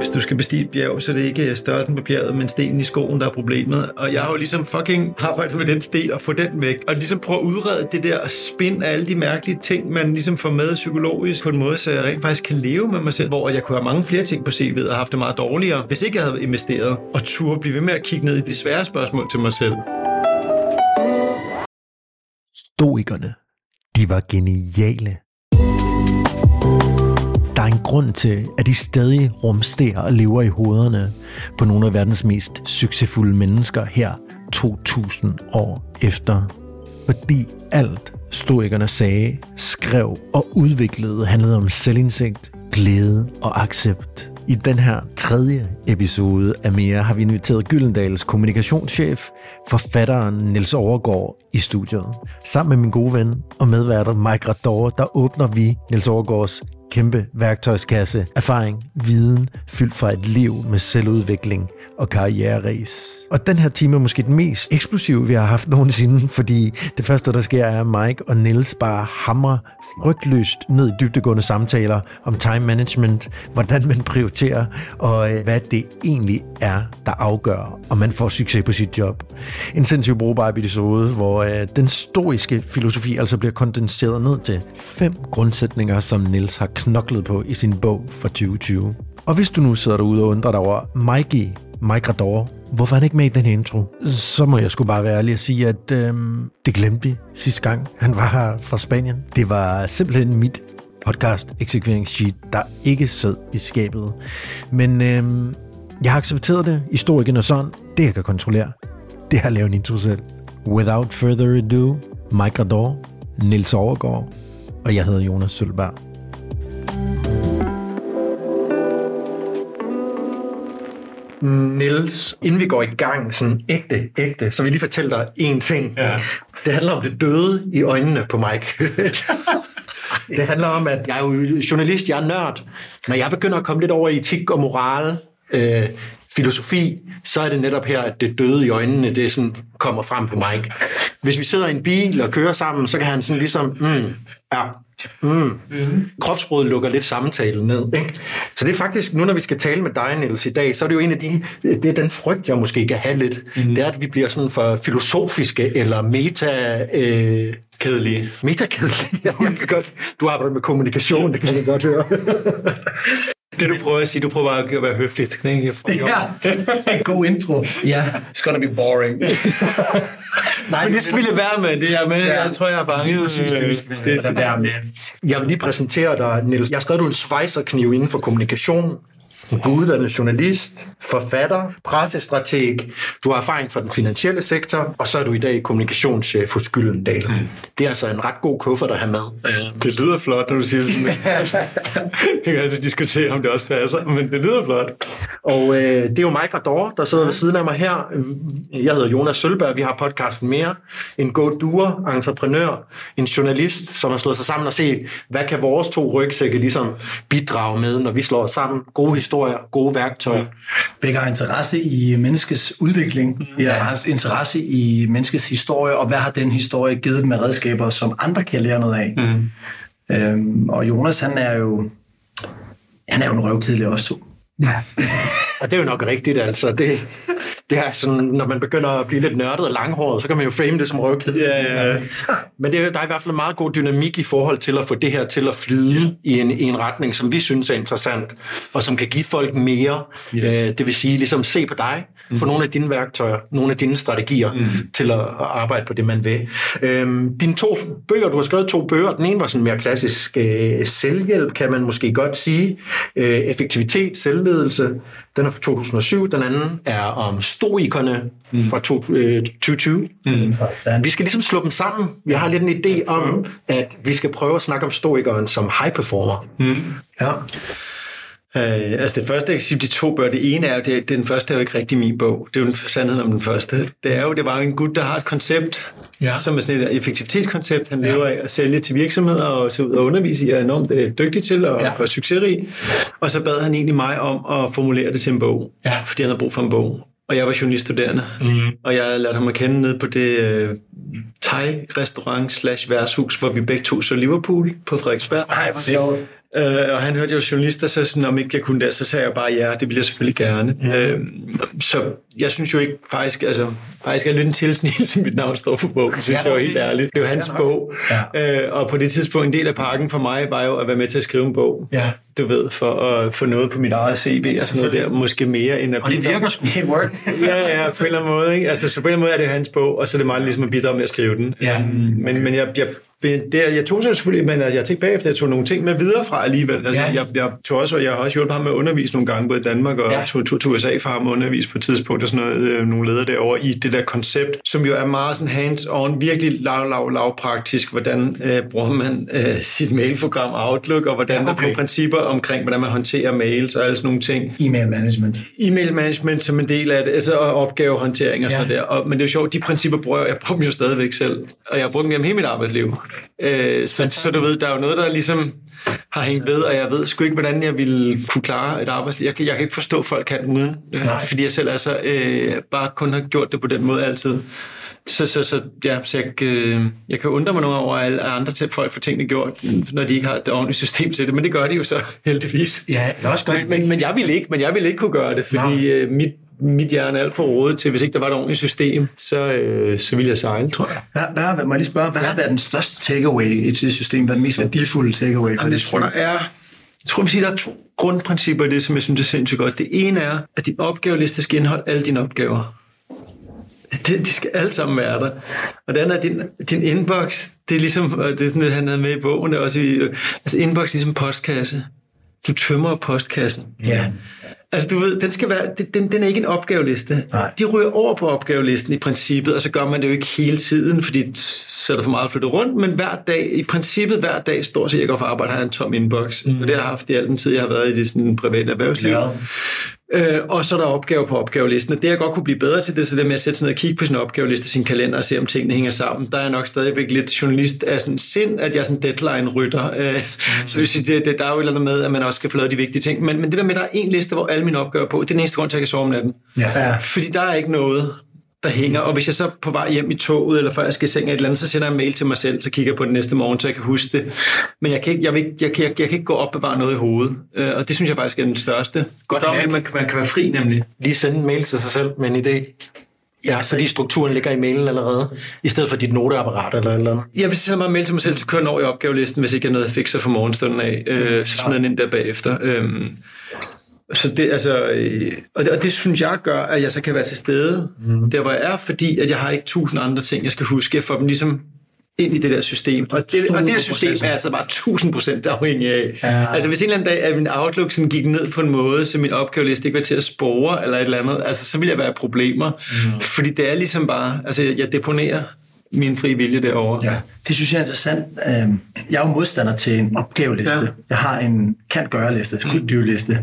Hvis du skal bestige et bjerg, så er det ikke øh, størrelsen på bjerget, men stenen i skoen, der er problemet. Og jeg har jo ligesom fucking arbejdet med den sten og få den væk. Og ligesom prøve at udrede det der spin af alle de mærkelige ting, man ligesom får med psykologisk på en måde, så jeg rent faktisk kan leve med mig selv, hvor jeg kunne have mange flere ting på CV'et og haft det meget dårligere, hvis ikke jeg havde investeret. Og turde blive ved med at kigge ned i de svære spørgsmål til mig selv. Stoikerne, de var geniale. Der er en grund til, at de stadig rumsterer og lever i hovederne på nogle af verdens mest succesfulde mennesker her 2000 år efter. Fordi alt stoikerne sagde, skrev og udviklede handlede om selvindsigt, glæde og accept. I den her tredje episode af Mere har vi inviteret Gyldendals kommunikationschef, forfatteren Niels Overgaard i studiet. Sammen med min gode ven og medværter Mike Rador, der åbner vi Niels Overgaards kæmpe værktøjskasse, erfaring, viden, fyldt fra et liv med selvudvikling og karriereræs. Og den her time er måske den mest eksplosive, vi har haft nogensinde, fordi det første, der sker, er, at Mike og Niels bare hamrer frygtløst ned i dybdegående samtaler om time management, hvordan man prioriterer, og øh, hvad det egentlig er, der afgør, om man får succes på sit job. En sindssygt brugbar episode, hvor øh, den stoiske filosofi altså bliver kondenseret ned til fem grundsætninger, som Niels har knoklet på i sin bog fra 2020. Og hvis du nu sidder derude og undrer dig over Mikey, Mike Rador, hvorfor er han ikke med i den intro? Så må jeg sgu bare være ærlig og sige, at øh, det glemte vi sidste gang, han var her fra Spanien. Det var simpelthen mit podcast eksekveringssheet, der ikke sad i skabet. Men øh, jeg har accepteret det historikken og sådan. Det jeg kan kontrollere, det er at lave en intro selv. Without further ado, Mike Rador, Nils Overgaard, og jeg hedder Jonas Sølberg. Niels, inden vi går i gang, sådan ægte, ægte, så vil jeg lige fortælle dig en ting. Ja. Det handler om det døde i øjnene på Mike. det handler om, at jeg er jo journalist, jeg er nørd. Når jeg begynder at komme lidt over i etik og moral, øh, filosofi, så er det netop her, at det døde i øjnene, det sådan kommer frem på Mike. Hvis vi sidder i en bil og kører sammen, så kan han sådan ligesom, mm, ja, mm. Mm. Lukker lidt samtalen ned. Ikke? Så det er faktisk, nu når vi skal tale med dig, Niels, i dag, så er det jo en af de, det er den frygt, jeg måske kan have lidt. Mm. Det er, at vi bliver sådan for filosofiske eller meta... Øh, Kedelige. Metakedelige. Ja, jeg kan godt. Du arbejder med kommunikation, det kan jeg godt høre. Det du prøver at sige, du prøver bare at være høflig. Ikke? Ja, en god intro. Ja, it's gonna be boring. Nej, men det skal vi lade være med, det her med. Ja. Jeg tror, jeg er bange. Jeg synes, det, vi skal det, det, være med. Jeg vil lige præsentere dig, Niels. Jeg har stadig en svejserkniv inden for kommunikation. Du er uddannet journalist, forfatter, pressestrateg. Du har erfaring fra den finansielle sektor, og så er du i dag kommunikationschef hos Gyldendal. Mm. Det er altså en ret god kuffert at have med. Det lyder flot, når du siger det sådan. Jeg kan altså diskutere, om det også passer, men det lyder flot. Og øh, det er jo Mike Rador, der sidder ved siden af mig her. Jeg hedder Jonas Sølberg, vi har podcasten Mere. En god duer, entreprenør, en journalist, som har slået sig sammen og set, hvad kan vores to rygsække ligesom bidrage med, når vi slår os sammen. Gode historier historier, gode værktøjer. Har interesse i menneskets udvikling. Vi har interesse i menneskets historie, og hvad har den historie givet med redskaber, som andre kan lære noget af. Mm. Øhm, og Jonas, han er jo han er jo en røvkedelig også to. Ja. og det er jo nok rigtigt, altså. Det, det er sådan, når man begynder at blive lidt nørdet og langhåret, så kan man jo frame det som røvkæde. Ja, ja, ja. Men det er, der er i hvert fald en meget god dynamik i forhold til at få det her til at flyde i en, i en retning, som vi synes er interessant, og som kan give folk mere. Yes. Øh, det vil sige, ligesom se på dig, mm. få nogle af dine værktøjer, nogle af dine strategier mm. til at, at arbejde på det, man vil. Øhm, dine to bøger, du har skrevet to bøger, den ene var sådan mere klassisk øh, selvhjælp, kan man måske godt sige. Øh, effektivitet, selvledelse, den er fra 2007, den anden er om stoikerne mm. fra 2020. Mm. Vi skal ligesom slå dem sammen. Vi har lidt en idé om, at vi skal prøve at snakke om stoikeren som high performer. Mm. Ja. Uh, altså det første eksempel, de to bøger, det ene er, det, den første er jo ikke rigtig min bog. Det er jo den sandhed om den første. Det er jo, det var jo en gut, der har et koncept, ja. som er sådan et effektivitetskoncept, han ja. lever af at sælge til virksomheder og til ud og undervise i, er enormt øh, dygtig til og, ja. og succesrig. Og så bad han egentlig mig om at formulere det til en bog, ja. fordi han havde brug for en bog. Og jeg var journaliststuderende, mm. og jeg lærte ham at kende ned på det uh, thai-restaurant slash værtshus, hvor vi begge to så Liverpool på Frederiksberg. Ej, hvor sjovt. Øh, og han hørte jo journalister, så sådan, om ikke jeg kunne det, så sagde jeg bare ja, det vil jeg selvfølgelig gerne. Mm. Øh, så jeg synes jo ikke faktisk, altså faktisk er lidt en tilsnigelse, mit navn står på bogen, synes ja, jeg jo helt ærligt. Det er jo hans ja, bog. Ja. Øh, og på det tidspunkt, en del af pakken for mig var jo at være med til at skrive en bog. Ja. Du ved, for at få noget på mit eget CV og sådan noget der, måske mere end at Og det virker sgu helt worked. ja, ja, på en eller anden måde. Ikke? Altså, så på en eller anden måde er det hans bog, og så er det meget ligesom at bidrage med at skrive den. Ja. Okay. Men, men jeg, jeg det, jeg tog selvfølgelig, men jeg tænkte bagefter, jeg tog nogle ting med videre fra alligevel. Altså, ja. jeg, jeg, tog også, jeg har også hjulpet ham med at undervise nogle gange, både i Danmark og ja. tog, tog, tog USA for ham at undervise på et tidspunkt, og sådan noget, øh, nogle ledere derovre i det der koncept, som jo er meget sådan hands-on, virkelig lav, lav, lav praktisk, hvordan øh, bruger man øh, sit mailprogram Outlook, og hvordan ja, okay. der er principper omkring, hvordan man håndterer mails og alle sådan nogle ting. E-mail management. E-mail management som en del af det, altså og opgavehåndtering og ja. sådan der. Og, men det er jo sjovt, de principper bruger jeg, jeg bruger dem jo stadigvæk selv, og jeg har brugt dem gennem hele mit arbejdsliv. Øh, så, så du ved, der er jo noget, der ligesom har hængt ved, og jeg ved sgu ikke, hvordan jeg ville kunne klare et arbejdsliv. Jeg kan, jeg kan ikke forstå, at folk kan uden, øh, fordi jeg selv altså øh, bare kun har gjort det på den måde altid. Så, så, så, ja, så jeg, øh, jeg kan undre mig nogle over, at andre til folk får tingene gjort, når de ikke har et ordentligt system til det, men det gør de jo så heldigvis. Ja, det er også godt. Men, men, men jeg ville ikke, men jeg ville ikke kunne gøre det, fordi øh, mit mit hjerne er alt for rådet til, hvis ikke der var et ordentligt system, så, øh, så ville jeg sejle, tror jeg. Hvad, hvad, må jeg lige spørge, hvad har været den største takeaway i et system, hvad er den mest værdifulde takeaway? Jamen, det tror der er, jeg tror, vi siger, der er to grundprincipper i det, som jeg synes er sindssygt godt. Det ene er, at din opgaveliste skal indeholde alle dine opgaver. Det, de skal alle sammen være der. Og det andet er, din, din inbox, det er ligesom, og det er sådan, han havde med i bogen, også i, altså inbox ligesom postkasse. Du tømmer postkassen. Ja. Altså du ved, den, skal være, den, den er ikke en opgaveliste. Nej. De ryger over på opgavelisten i princippet, og så gør man det jo ikke hele tiden, fordi så er der for meget flyttet rundt, men hver dag, i princippet hver dag, står så jeg går for arbejde, har en tom inbox. Mm. Og det har jeg haft i al den tid, jeg har været i det sådan private erhvervsliv. Ja. Øh, og så er der opgave på opgavelisten. Og det, jeg godt kunne blive bedre til, det er så det med at sætte sig ned og kigge på sin opgaveliste, sin kalender og se, om tingene hænger sammen. Der er jeg nok stadigvæk lidt journalist af sådan sind, at jeg er sådan deadline-rytter. Øh, mm. Så hvis det, det, der er jo et eller andet med, at man også skal få lavet de vigtige ting. Men, men det der med, at der er en liste, hvor alle mine opgaver er på, det er den eneste grund til, at jeg kan sove om natten. Ja. Fordi der er ikke noget, der hænger. Og hvis jeg så på vej hjem i toget, eller før jeg skal i seng et eller andet, så sender jeg en mail til mig selv, så kigger jeg på den næste morgen, så jeg kan huske det. Men jeg kan ikke, jeg, vil, jeg, kan, jeg, jeg kan ikke gå op og bevare noget i hovedet. Øh, og det synes jeg faktisk er den største. Godt om, at man, man kan være fri nemlig. Lige sende en mail til sig selv med en idé. Ja, altså, fordi strukturen ligger i mailen allerede, i stedet for dit noteapparat eller eller andet. Jeg vil sende mig en mail til mig selv, så kører over i opgavelisten, hvis ikke jeg noget, jeg fikser for morgenstunden af. Øh, så smider jeg den ind der bagefter. Øh, så det, altså, øh, og, det, og det synes jeg gør, at jeg så kan være til stede mm. der, hvor jeg er, fordi at jeg har ikke tusind andre ting, jeg skal huske. Jeg får dem ligesom ind i det der system. Og det, og det her system er altså bare 1000 procent afhængig af. Ja. Altså hvis en eller anden dag, at min Outlook sådan gik ned på en måde, så min opgaveliste ikke var til at spore eller et eller andet, altså så ville jeg være problemer. Mm. Fordi det er ligesom bare, altså jeg deponerer min fri vilje derovre. Ja. Det synes jeg er interessant. Øhm, jeg er jo modstander til en opgaveliste. Ja. Jeg har en kan-gøre-liste, could do-liste,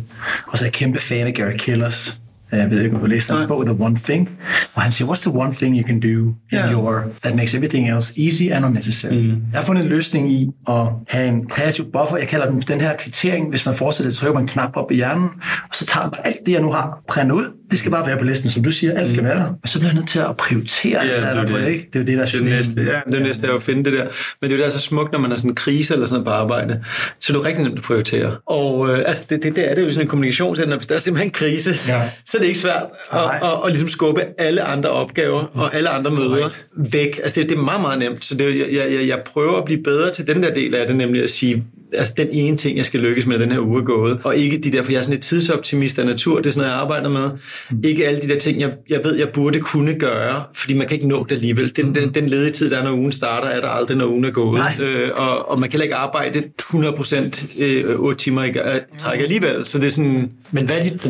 og så er jeg kæmpe fan af Gary Killers jeg ved ikke, om du læste hans bog, The One Thing, og han siger, what's the one thing you can do in yeah. your, that makes everything else easy and unnecessary. Mm. Jeg har fundet en løsning i at have en kreativ buffer. Jeg kalder den den her kvittering. Hvis man fortsætter, så trykker man en knap op i hjernen, og så tager man alt det, jeg nu har, printet ud. Det skal bare være på listen, som du siger. Alt skal mm. være der. Og så bliver jeg nødt til at prioritere. Ja, det, er det, det, ikke? det er jo det, der er det næste. Ja, det er næste er at finde det der. Men det er jo det, der er så smukt, når man har sådan en krise eller sådan noget på arbejde. Så er det rigtig nemt at prioritere. Og øh, altså, det, det, det, er det jo sådan en kommunikationscenter. Hvis der er simpelthen en krise, ja. så er det ikke svært at, at, at, at ligesom skubbe alle andre opgaver og alle andre møder right. væk. Altså det, det er meget, meget nemt. Så det, jeg, jeg, jeg prøver at blive bedre til den der del af det, nemlig at sige, altså den ene ting, jeg skal lykkes med den her uge er gået, og ikke de der, for jeg er sådan et tidsoptimist af natur, det er sådan noget, jeg arbejder med. Mm. Ikke alle de der ting, jeg, jeg ved, jeg burde kunne gøre, fordi man kan ikke nå det alligevel. Den, den, den ledige tid, der er, når ugen starter, er der aldrig, når ugen er gået. Øh, og, og man kan ikke arbejde 100% øh, 8 timer i træk alligevel. Så det er sådan... Men hvad er dit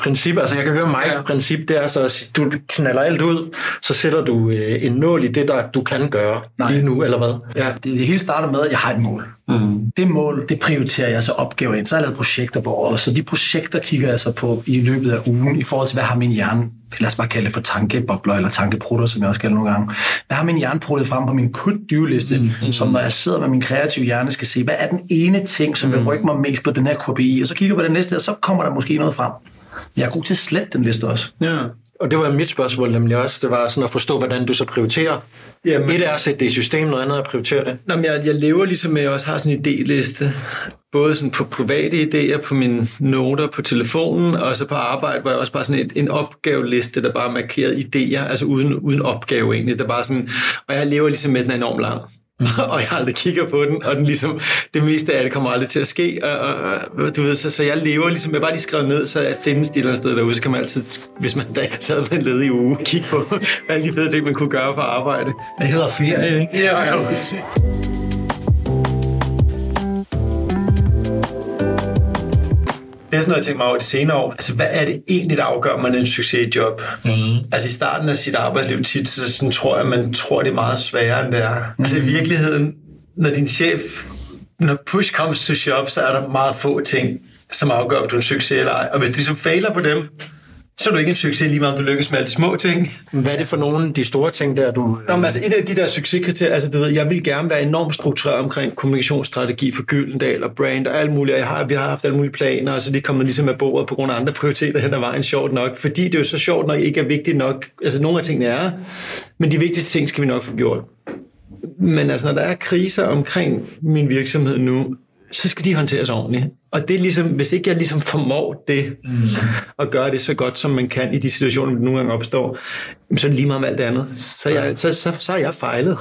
princip? Altså jeg kan høre mig ja. princip, det er så, du knaller alt ud, så sætter du øh, en nål i det, der du kan gøre Nej. lige nu, eller hvad? Ja, det, det hele starter med, at jeg har et mål. Mm. Det mål, det prioriterer jeg så opgaver ind. Så har jeg lavet projekter på året, så de projekter kigger jeg så på i løbet af ugen, i forhold til, hvad har min hjerne, lad os bare kalde det for tankebobler, eller tankeprutter, som jeg også kalder nogle gange. Hvad har min hjerne pruttet frem på min could-do-liste, mm. mm. som når jeg sidder med min kreative hjerne, skal se, hvad er den ene ting, som mm. vil rykke mig mest på den her KPI, og så kigger jeg på den næste, og så kommer der måske noget frem. Jeg er god til at slette den liste også. Ja. Og det var mit spørgsmål nemlig også, det var sådan at forstå, hvordan du så prioriterer. Jamen, Et er at sætte det i system, noget andet er at prioritere det. Nå, men jeg, jeg lever ligesom med, at jeg også har sådan en idéliste. Både sådan på private idéer, på mine noter på telefonen, og så på arbejde, hvor jeg også bare sådan et, en opgaveliste, der bare er markeret idéer, altså uden, uden opgave egentlig. Der bare sådan, og jeg lever ligesom med, den er enormt lang. og jeg aldrig kigger på den, og den ligesom, det meste af det kommer aldrig til at ske, og, og, og du ved, så, så jeg lever ligesom, jeg bare lige skrevet ned, så jeg findes de eller sted derude, så kan man altid, hvis man da sad med en ledig uge, kigge på alle de fede ting, man kunne gøre på arbejde. Det hedder ferie, ikke? Ja, ja. Det er sådan noget, jeg tænker mig over de senere år. Altså, hvad er det egentlig, der afgør, man en succes i job? Mm. Altså, i starten af sit arbejdsliv tit, så sådan, tror jeg, man tror, det er meget sværere, end det er. Mm. Altså, i virkeligheden, når din chef, når push comes to shove, så er der meget få ting, som afgør, om du er en succes eller ej. Og hvis du ligesom fejler på dem, så er du ikke en succes, lige meget om du lykkes med alle de små ting. Hvad er det for nogle af de store ting, der du... Nå, men altså et af de der succeskriterier, altså du ved, jeg vil gerne være enormt struktureret omkring kommunikationsstrategi for Gyldendal og brand og alt muligt. Jeg har, vi har haft alle mulige planer, og så de kommer ligesom af bordet på grund af andre prioriteter hen ad vejen, sjovt nok. Fordi det er jo så sjovt nok ikke er vigtigt nok. Altså nogle af tingene er, men de vigtigste ting skal vi nok få gjort. Men altså, når der er kriser omkring min virksomhed nu, så skal de håndteres ordentligt. Og det er ligesom, hvis ikke jeg ligesom formår det, mm. at gøre det så godt, som man kan i de situationer, der nogle gange opstår, så er det lige meget med alt det andet. Så, jeg, så, så, så er jeg fejlet.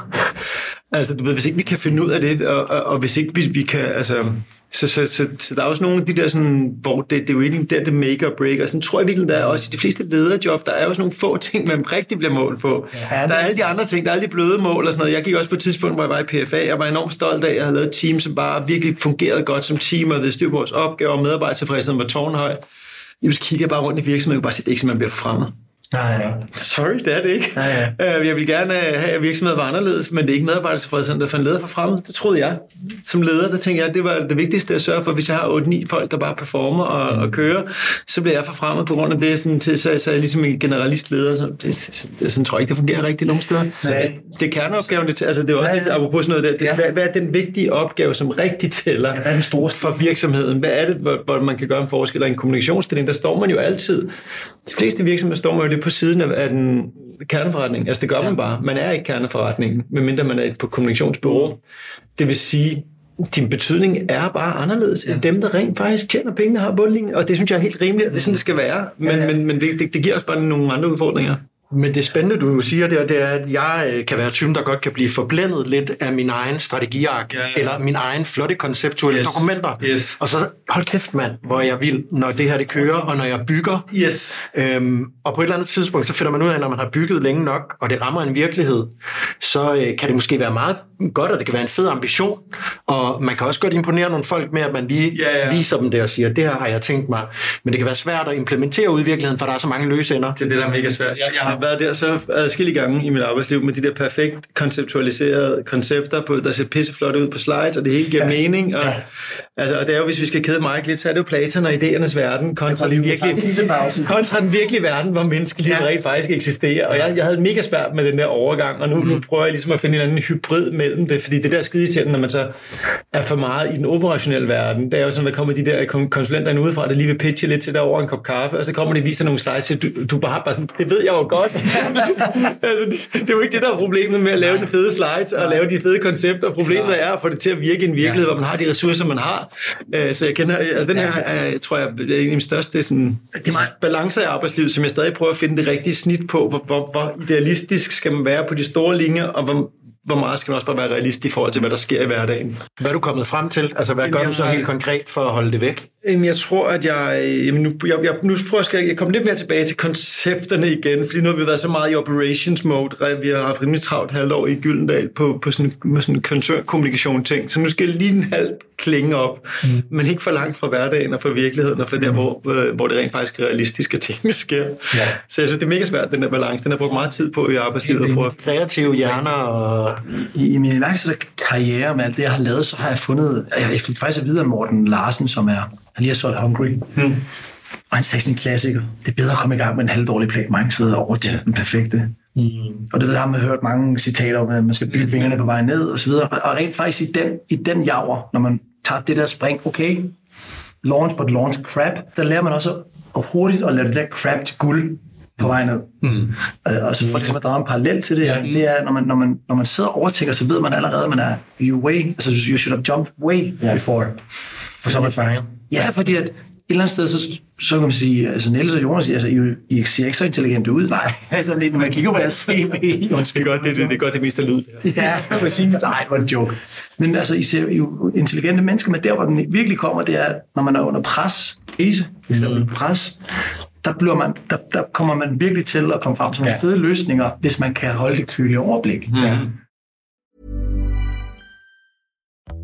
Altså, du ved, hvis ikke vi kan finde ud af det, og, og, og hvis ikke vi, vi kan, altså, så, så, så, så der er også nogle af de der, sådan, hvor det, det er jo egentlig der, det make or break, og sådan tror jeg virkelig, der er også i de fleste lederjob, der er også nogle få ting, man rigtig bliver målt på. Ja, der er alle de andre ting, der er alle de bløde mål og sådan noget. Jeg gik også på et tidspunkt, hvor jeg var i PFA, jeg var enormt stolt af, at jeg havde lavet et team, som bare virkelig fungerede godt som team, og havde styr på vores opgaver, og medarbejdertilfredsheden var tårnhøj. Jeg kiggede bare rundt i virksomheden, og bare sige, det er ikke, man bliver fremmed. Ja, ja. Sorry, det er det ikke. Ja, ja. Øh, Jeg vil gerne have, at virksomheden var anderledes, men det er ikke medarbejdertilfredsheden, der fandt leder for fremmed. Det troede jeg. Som leder, der tænkte jeg, det var det vigtigste at sørge for, hvis jeg har 8-9 folk, der bare performer og, og kører, så bliver jeg for fremmed på grund af det, sådan, til, så, så er jeg ligesom en generalistleder. Så det, det, sådan tror jeg ikke, det fungerer rigtigt nogen steder. Så det er kerneopgaven, det, altså det er også Ja, ja. lidt apropos sådan noget der. Det, Ja. hvad, hvad er den vigtige opgave, som rigtig tæller? hvad er den store for virksomheden? Hvad er det, hvor, hvor man kan gøre en forskel? Og en kommunikationsstilling, der står man jo altid. De fleste virksomheder står man jo lidt på siden af, af den kerneforretning. Altså det gør man bare. Man er ikke kerneforretningen, medmindre man er et på kommunikationsbureau. Det vil sige, din betydning er bare anderledes end dem, der rent faktisk tjener pengene har bundlinjen. Og det synes jeg er helt rimeligt, og det er sådan, det skal være. Men, Ja, ja. men, men det, det, det giver også bare nogle andre udfordringer. Men det spændende, du siger der, det er, at jeg øh, kan være typen, der godt kan blive forblændet lidt af min egen strategiark, Ja, ja. eller min egen flotte konceptuelle Yes. dokumenter. Yes. Og så, hold kæft mand, hvor jeg vil, når det her det kører, og når jeg bygger. Yes. Øhm, og på et eller andet tidspunkt, så finder man ud af, når man har bygget længe nok, og det rammer en virkelighed, så øh, kan det måske være meget godt, og det kan være en fed ambition. Og man kan også godt imponere nogle folk med, at man lige Ja, ja. viser dem det og siger, det her har jeg tænkt mig. Men det kan være svært at implementere ud i virkeligheden, for der er så mange løse ender. Det er det, der er mega svært. Jeg, jeg har været der så adskillige gange i mit arbejdsliv med de der perfekt konceptualiserede koncepter, på, der ser pisseflot ud på slides, og det hele giver ja. mening. Og, altså, og det er jo, hvis vi skal kede mig lidt, så er det jo Platon og idéernes verden kontra den virkelige, kontra den virkelige verden, hvor menneskelighed ja. rent faktisk eksisterer. Og jeg, jeg havde mega svært med den der overgang, og nu, nu prøver jeg ligesom at finde en anden hybrid mellem det, fordi det der skide irriterende, når man så er for meget i den operationelle verden, det er jo sådan, der kommer de der kon- konsulenter udefra, der lige vil pitche lidt til dig over en kop kaffe, og så kommer de og viser dig nogle slides, du, du bare har bare sådan, det ved jeg jo godt. altså, det, det, er jo ikke det, der er problemet med at lave de fede slides og lave de fede koncepter. Problemet er at få det til at virke i en virkelighed, hvor man har de ressourcer, man har. Øh, Så jeg kender, altså den her, er, tror jeg, er en af de største sådan, balancer i arbejdslivet, som jeg stadig prøver at finde det rigtige snit på. Hvor, hvor, hvor idealistisk skal man være på de store linjer, og hvor, hvor meget skal man også bare være realist i forhold til, hvad der sker i hverdagen. Hvad er du kommet frem til? Altså, hvad gør Jamen, du så helt konkret for at holde det væk? Jamen, jeg tror, at jeg... Jamen, nu, jeg, jeg, nu prøver jeg, jeg komme lidt mere tilbage til koncepterne igen, fordi nu har vi været så meget i operations mode. Vi har haft rimelig travlt halvt år i Gyldendal på, på sådan, med sådan en koncernkommunikation ting. Så nu skal jeg lige en halv klinge op, mm. men ikke for langt fra hverdagen og fra virkeligheden, og fra der, hvor, øh, hvor det rent faktisk er realistisk, at tingene sker. Ja. Så jeg synes, det er mega svært, den der balance. Den har brugt meget tid på i arbejdslivet. At prøve at Kreative hjerner og... I, i min iværksætterkarriere med alt det, jeg har lavet, så har jeg fundet... Jeg fik faktisk at vide af Morten Larsen, som er... Han lige har solgt Hungry. Hmm. Og han sagde sådan en klassiker. Det er bedre at komme i gang med en halvdårlig plan, mange steder over til den perfekte. Mm. Og det ved jeg, har man hørt mange citater om, at man skal bygge vingerne på vej ned og så videre. Og, rent faktisk i den, i den javer, når man tager det der spring, okay, launch but launch crap, der lærer man også at hurtigt at lave det der crap til guld. på vej ned. Mm. Og, så for ligesom at drage en parallel til det, ja. det er, når man, når, man, når man sidder og overtænker, så ved man allerede, at man er you way, altså you should have jumped way yeah. before. For så er man fanget. Ja, fordi at et eller andet sted, så, så kan man sige, altså Niels og Jonas, altså, I, I ser ikke så intelligente ud. Nej, altså lidt, man kigger på jeres CV. det er godt, det, det, det er godt det meste lyd. Ja, man sige, nej, det var en joke. Men altså, I ser jo intelligente mennesker, men der, hvor den virkelig kommer, det er, når man er under pres, krise, mm. pres, der, bliver man, der, der kommer man virkelig til at komme frem til nogle ja. fede løsninger, hvis man kan holde det kølige overblik. Mm. Ja.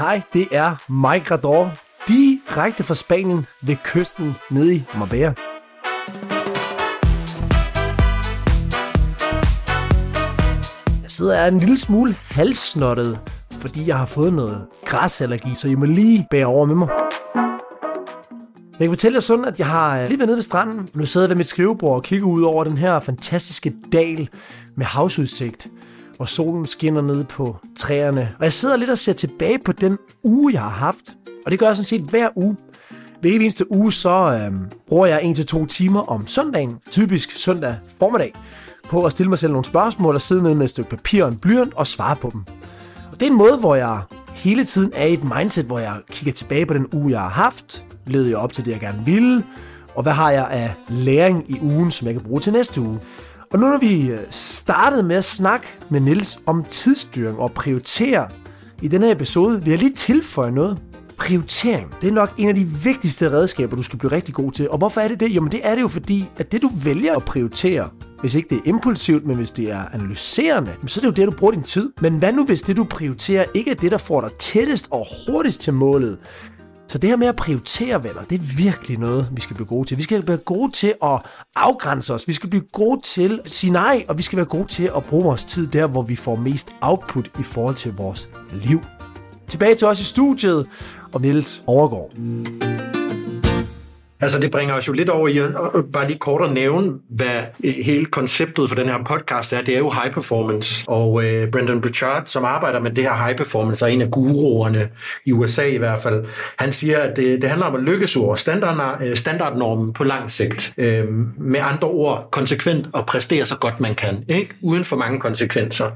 Hej, det er Mike Rador, direkte fra Spanien ved kysten nede i Marbella. Jeg sidder er en lille smule halssnottet, fordi jeg har fået noget græsallergi, så I må lige bære over med mig. Jeg kan fortælle jer sådan, at jeg har øh, lige været nede ved stranden. Nu sidder jeg ved mit skrivebord og kigger ud over den her fantastiske dal med havsudsigt hvor solen skinner ned på træerne. Og jeg sidder lidt og ser tilbage på den uge, jeg har haft. Og det gør jeg sådan set hver uge. Hver eneste uge, så øh, bruger jeg en til to timer om søndagen, typisk søndag formiddag, på at stille mig selv nogle spørgsmål og sidde ned med et stykke papir og en blyant og svare på dem. Og det er en måde, hvor jeg hele tiden er i et mindset, hvor jeg kigger tilbage på den uge, jeg har haft, leder jeg op til det, jeg gerne ville, og hvad har jeg af læring i ugen, som jeg kan bruge til næste uge. Og nu når vi øh, startede med at snakke med Nils om tidsstyring og prioritere i denne episode, vil jeg lige tilføje noget. Prioritering, det er nok en af de vigtigste redskaber, du skal blive rigtig god til. Og hvorfor er det det? Jamen det er det jo fordi, at det du vælger at prioritere, hvis ikke det er impulsivt, men hvis det er analyserende, så er det jo det, du bruger din tid. Men hvad nu, hvis det, du prioriterer, ikke er det, der får dig tættest og hurtigst til målet? Så det her med at prioritere, venner, det er virkelig noget, vi skal blive gode til. Vi skal blive gode til at afgrænse os. Vi skal blive gode til at sige nej, og vi skal være gode til at bruge vores tid der, hvor vi får mest output i forhold til vores liv. Tilbage til os i studiet, og Niels Overgaard. Altså, det bringer os jo lidt over i at bare lige kort at nævne, hvad hele konceptet for den her podcast er. Det er jo high performance, og øh, Brendan Burchard, som arbejder med det her high performance, er en af guruerne i USA i hvert fald. Han siger, at det, det handler om at lykkes over standard, øh, standardnormen på lang sigt. Øh, med andre ord, konsekvent og præstere så godt man kan, ikke? uden for mange konsekvenser.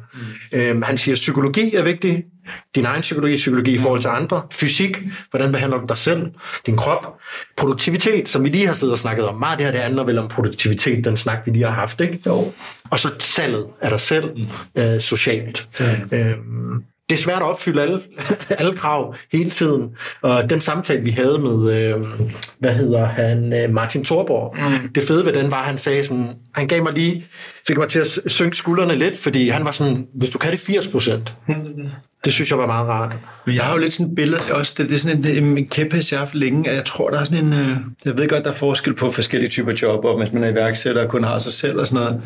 Mm. Øh, han siger, at psykologi er vigtig, din egen psykologi, psykologi i forhold til andre, fysik, hvordan behandler du dig selv, din krop, produktivitet, som vi lige har siddet og snakket om. Meget det her, det handler vel om produktivitet, den snak, vi lige har haft, ikke? Jo. Og så salget af dig selv, mm. øh, socialt. Mm. Øhm, det er svært at opfylde alle, alle krav hele tiden. Og den samtale, vi havde med, øh, hvad hedder han, øh, Martin Thorborg, mm. det fede ved den var, at han sagde sådan, han gav mig lige, fik mig til at synke skuldrene lidt, fordi han var sådan, hvis du kan det 80 procent, det synes jeg var meget rart. Men jeg har jo lidt sådan et billede også, det, det er sådan en, en kæphest, jeg har haft længe, at jeg tror, der er sådan en, øh, jeg ved godt, der er forskel på forskellige typer job, og hvis man er iværksætter og kun har sig selv og sådan noget.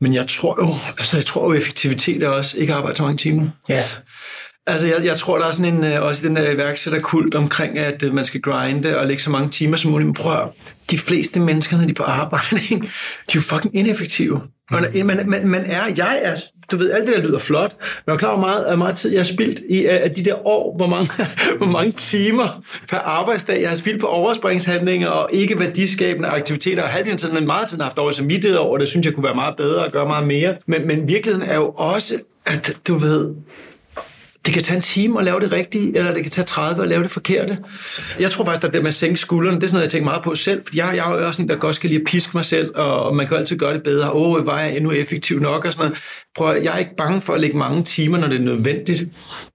Men jeg tror jo, altså jeg tror jo, effektivitet er også ikke at arbejde så mange timer. Ja. Altså, jeg, jeg tror, der er sådan en, øh, også den der iværksætterkult omkring, at øh, man skal grinde og lægge så mange timer som muligt. Men prøv at, de fleste mennesker, når de er på arbejde, ikke? de er jo fucking ineffektive. Man, man, man, man er, jeg er, du ved, alt det der lyder flot, men jeg er klar over meget, meget tid, jeg har spildt i af de der år, hvor mange, hvor mange timer per arbejdsdag, jeg har spildt på overspringshandlinger og ikke værdiskabende aktiviteter, og halvdelen sådan en meget tid haft over samvittighed over, det synes jeg kunne være meget bedre og gøre meget mere. Men, men virkeligheden er jo også, at du ved, det kan tage en time at lave det rigtige, eller det kan tage 30 at lave det forkerte. Jeg tror faktisk, at det med at sænke skuldrene, det er sådan noget, jeg tænker meget på selv, for jeg, jeg er jo også en, der godt skal lige at piske mig selv, og man kan altid gøre det bedre. Åh, oh, var jeg endnu effektiv nok og sådan noget. Prøv, jeg er ikke bange for at lægge mange timer, når det er nødvendigt,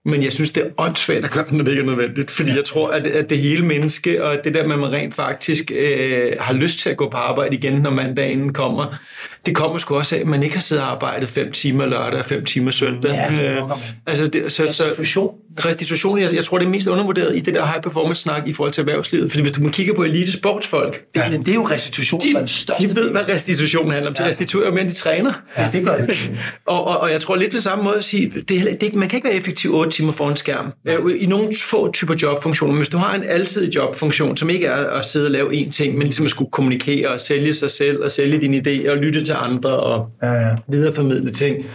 men jeg synes, det er åndssvagt at gøre når det ikke er nødvendigt, fordi ja. jeg tror, at, at det hele menneske, og det der med, at man rent faktisk øh, har lyst til at gå på arbejde igen, når mandagen kommer, det kommer sgu også af, at man ikke har siddet og arbejdet fem timer lørdag og fem timer søndag. Ja, øh, altså det, så, så, fusion. restitution, jeg, jeg tror, det er mest undervurderet i det der high performance snak i forhold til erhvervslivet. Fordi hvis du kigger på elite sportsfolk, ja. det, det er jo restitution, de, den største de ved, hvad restitution handler om. De ja. restituerer mere, end de træner. Ja, det gør det. og, og, og, jeg tror lidt på samme måde at sige, det, det, man kan ikke være effektiv 8 timer foran skærm. Ja. I nogle få typer jobfunktioner. Hvis du har en altid jobfunktion, som ikke er at sidde og lave én ting, men ligesom at skulle kommunikere og sælge sig selv og sælge dine idéer og lytte til andre og ja, ja. videreformidle ting,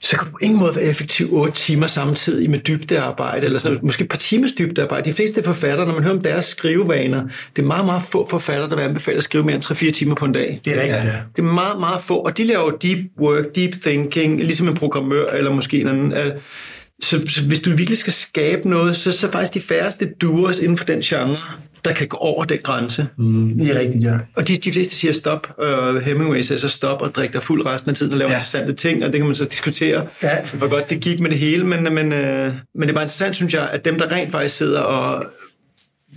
så kan du på ingen måde være effektiv 8 timer samtidig med dybdearbejde, eller sådan, måske et par timers dybdearbejde. De fleste forfattere, når man hører om deres skrivevaner, det er meget, meget få forfattere, der vil anbefale at skrive mere end 3-4 timer på en dag. Det er rigtigt, ja. Det er meget, meget få, og de laver deep work, deep thinking, ligesom en programmør, eller måske en anden. Så, så hvis du virkelig skal skabe noget, så, så faktisk de færreste doers inden for den genre, der kan gå over den grænse. Mm. Det er rigtigt, ja. Og de, de fleste siger stop. Uh, Hemingway siger så stop og drikker fuld resten af tiden og laver ja. interessante ting, og det kan man så diskutere, ja. hvor godt det gik med det hele. Men, men, uh, men det er bare interessant, synes jeg, at dem, der rent faktisk sidder og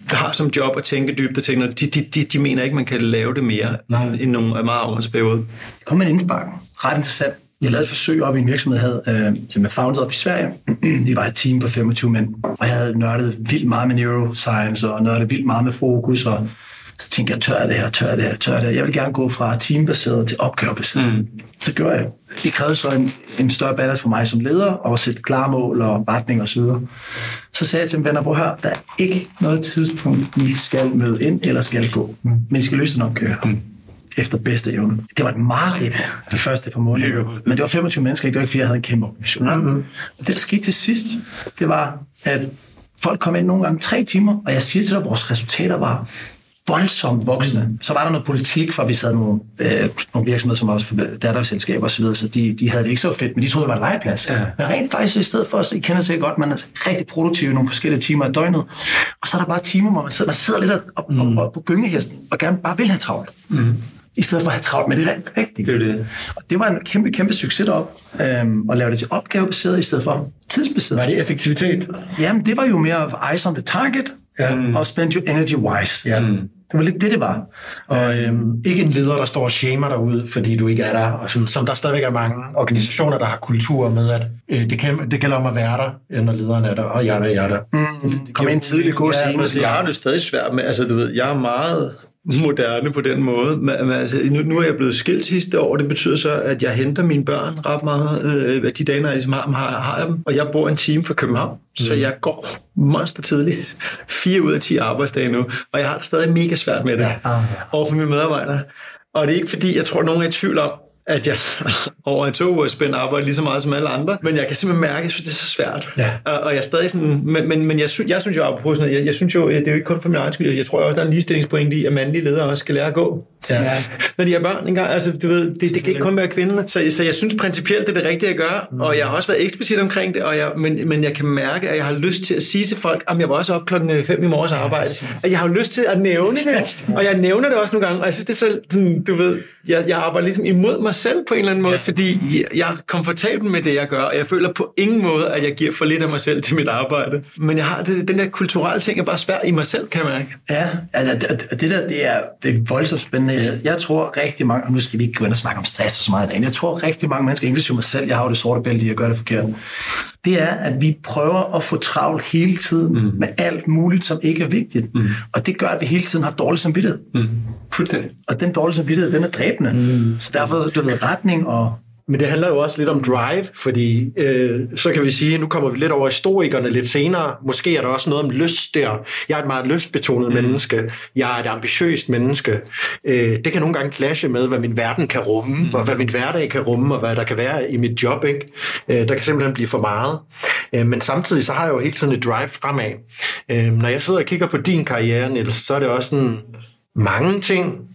har som job at tænke dybt og tænke, de, de, de, de mener ikke, man kan lave det mere Nej. i nogle meget års periode. Det kommer en indspark. Ret interessant. Jeg lavede et forsøg op i en virksomhed, havde, øh, som jeg founded op i Sverige. Vi var et team på 25 mænd, og jeg havde nørdet vildt meget med neuroscience, og nørdet vildt meget med fokus, og så tænkte jeg, tør det her, tør det her, tør det her. Jeg vil gerne gå fra teambaseret til opgavebaseret. Mm. Så gjorde jeg. Det krævede så en, en større balance for mig som leder, og at sætte klare mål og retning osv. Så, så sagde jeg til dem, venner, prøv at høre, der er ikke noget tidspunkt, I skal møde ind eller skal gå. Mm. Men I skal løse den opgave. Mm efter bedste evne. Det var et mareridt de første par måneder. Men det var 25 mennesker, ikke? det var ikke fordi, jeg havde en kæmpe organisation. Mm-hmm. Og det, der skete til sidst, det var, at folk kom ind nogle gange tre timer, og jeg siger til dig, at vores resultater var voldsomt voksne. Så var der noget politik, for vi sad nogle, øh, nogle virksomheder, som også datterselskaber osv., så, så de, de havde det ikke så fedt, men de troede, det var en legeplads. Ja. Men rent faktisk, i stedet for, så I kender sig godt, man er rigtig produktiv i nogle forskellige timer af døgnet, og så er der bare timer, hvor man sidder, man sidder lidt op, op, mm. op, op på gyngehesten, og gerne bare vil have travlt. Mm i stedet for at have travlt med det rent rigtigt. Det er det. Og det var en kæmpe, kæmpe succes derop, øhm, at lave det til opgavebaseret i stedet for tidsbaseret. Var det effektivitet? Jamen, det var jo mere eyes on the target, ja. og spend your energy wise. Ja. Mm. Det var lidt det, det var. Og øhm, ikke en leder, der står og shamer derude, fordi du ikke er der. Og sådan, som der stadigvæk er mange organisationer, der har kultur med, at øh, det, kan, det gælder om at være der, når lederen er der, og jeg er der, jeg er der. Mm. Kom ind tidligt, gå ja, sent. Jeg har det stadig svært med, altså du ved, jeg er meget moderne på den måde. Men, altså, nu, nu er jeg blevet skilt sidste år, det betyder så, at jeg henter mine børn ret meget, øh, de dage, når jeg ligesom har, har, har jeg dem, og jeg bor en time fra København, mm. så jeg går monster tidligt. Fire ud af 10 arbejdsdage nu, og jeg har det stadig mega svært med det ja. overfor mine medarbejdere. Og det er ikke fordi, jeg tror, at nogen er i tvivl om, at jeg over en to uger spændt arbejder lige så meget som alle andre. Men jeg kan simpelthen mærke, at det er så svært. Ja. Og, og jeg er stadig sådan... Men, men, men jeg, synes, jeg synes jo, apropos sådan, jeg, jeg synes jo, det er jo ikke kun for min egen skyld. Jeg tror også, der er en ligestillingspoint i, at mandlige ledere også skal lære at gå. Ja. Når de har børn engang. Altså, du ved, det, det kan ikke kun være kvinderne. Så, så jeg synes principielt, det er det rigtige at gøre. Mm. Og jeg har også været eksplicit omkring det. Og jeg, men, men jeg kan mærke, at jeg har lyst til at sige til folk, at jeg var også op klokken 5 i morges arbejde. Ja, at jeg har lyst til at nævne det. Og jeg nævner det også nogle gange. Og jeg synes, det er så, sådan, du ved, jeg, jeg arbejder ligesom imod mig selv på en eller anden måde, ja. fordi jeg er komfortabel med det, jeg gør, og jeg føler på ingen måde, at jeg giver for lidt af mig selv til mit arbejde. Men jeg har det, den der kulturelle ting er bare svært i mig selv, kan jeg mærke. Ja, altså, det, det der, det er, det er voldsomt spændende. Ja. Jeg tror rigtig mange, og nu skal vi ikke gå ind og snakke om stress og så meget af jeg tror rigtig mange mennesker, inklusive mig selv, jeg har jo det sorte bælte i at gøre det forkert, det er, at vi prøver at få travlt hele tiden mm. med alt muligt, som ikke er vigtigt. Mm. Og det gør, at vi hele tiden har dårlig samvittighed. Mm. Og den dårlige samvittighed, den er dræbende. Mm. Så derfor er det retning og men det handler jo også lidt om drive, fordi øh, så kan vi sige, nu kommer vi lidt over historikerne lidt senere. Måske er der også noget om lyst der. Jeg er et meget lystbetonet mm. menneske. Jeg er et ambitiøst menneske. Øh, det kan nogle gange clashe med, hvad min verden kan rumme, mm. og hvad min hverdag kan rumme, og hvad der kan være i mit job. Ikke? Øh, der kan simpelthen blive for meget. Øh, men samtidig så har jeg jo hele tiden et drive fremad. Øh, når jeg sidder og kigger på din karriere, Niels, så er det også sådan mange ting,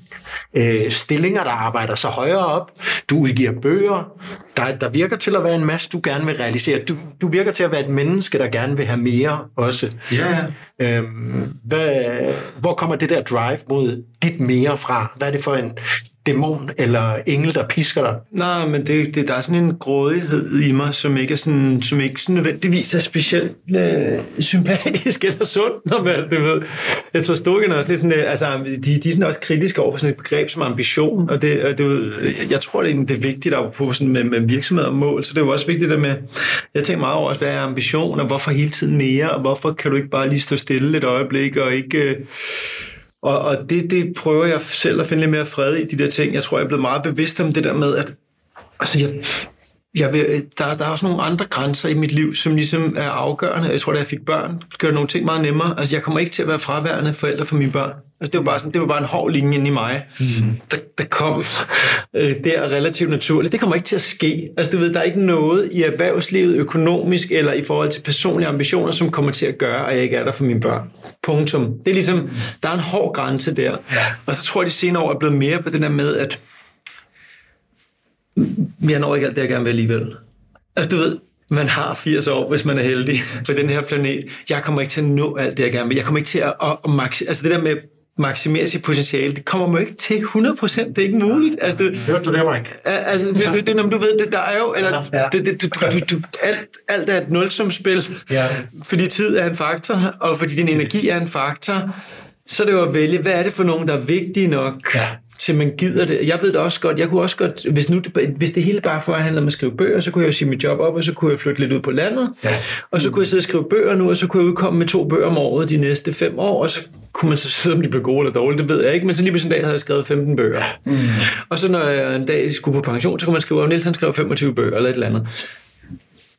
øh, stillinger, der arbejder så højere op. Du udgiver bøger. Der, der virker til at være en masse, du gerne vil realisere. Du, du virker til at være et menneske, der gerne vil have mere også. Ja. Øhm, hvad, hvor kommer det der drive mod dit mere fra? Hvad er det for en dæmon eller engel, der pisker dig? Nej, men det, det, der er sådan en grådighed i mig, som ikke er sådan, som ikke sådan nødvendigvis er specielt øh, sympatisk eller sund, når man det ved. Jeg tror, Stogen er også lidt sådan, øh, altså, de, de er sådan også kritiske over for sådan et begreb som ambition, og det, det ved, jeg tror, det er, det er vigtigt at på sådan med, med Øh, virksomheder og mål, så det er jo også vigtigt det med, Jeg tænker meget over, hvad er ambition, og hvorfor hele tiden mere, og hvorfor kan du ikke bare lige stå stille et øjeblik, og ikke... Øh, og, og det, det prøver jeg selv at finde lidt mere fred i, de der ting. Jeg tror, jeg er blevet meget bevidst om det der med, at altså, jeg, jeg vil, der, der er også nogle andre grænser i mit liv, som ligesom er afgørende. Jeg tror, da jeg fik børn, gjorde nogle ting meget nemmere. Altså, jeg kommer ikke til at være fraværende forælder for mine børn. Altså, det var bare sådan, det var bare en hård linje ind i mig, mm. der, der kom øh, der relativt naturligt. Det kommer ikke til at ske. Altså, du ved, der er ikke noget i erhvervslivet, økonomisk eller i forhold til personlige ambitioner, som kommer til at gøre, at jeg ikke er der for mine børn. Punktum. Det er ligesom, der er en hård grænse der. Og så tror jeg, de senere år er blevet mere på det der med, at jeg når ikke alt det, jeg gerne vil alligevel. Altså, du ved, man har 80 år, hvis man er heldig på den her planet. Jeg kommer ikke til at nå alt det, jeg gerne vil. Jeg kommer ikke til at, at, at maxi- altså det der med maksimere sit potentiale, det kommer man ikke til 100 procent. Det er ikke muligt. Altså, det, Hørte du det, Mike? Altså, det, det, det, du ved, det, der er jo, eller, ja. det, det, du, du, du, alt, alt er et nulsumspil, ja. fordi tid er en faktor, og fordi din energi er en faktor, så er det jo at vælge, hvad er det for nogen, der er vigtige nok, ja til man gider det. Jeg ved det også godt, jeg kunne også godt, hvis, nu, hvis det hele bare for at handle om at skrive bøger, så kunne jeg jo sige mit job op, og så kunne jeg flytte lidt ud på landet, ja. og så kunne jeg sidde og skrive bøger nu, og så kunne jeg udkomme med to bøger om året de næste fem år, og så kunne man så sidde, om de blev gode eller dårlige, det ved jeg ikke, men så lige på sådan en dag havde jeg skrevet 15 bøger. Mm. Og så når jeg en dag skulle på pension, så kunne man skrive, at Nielsen skrev 25 bøger eller et eller andet.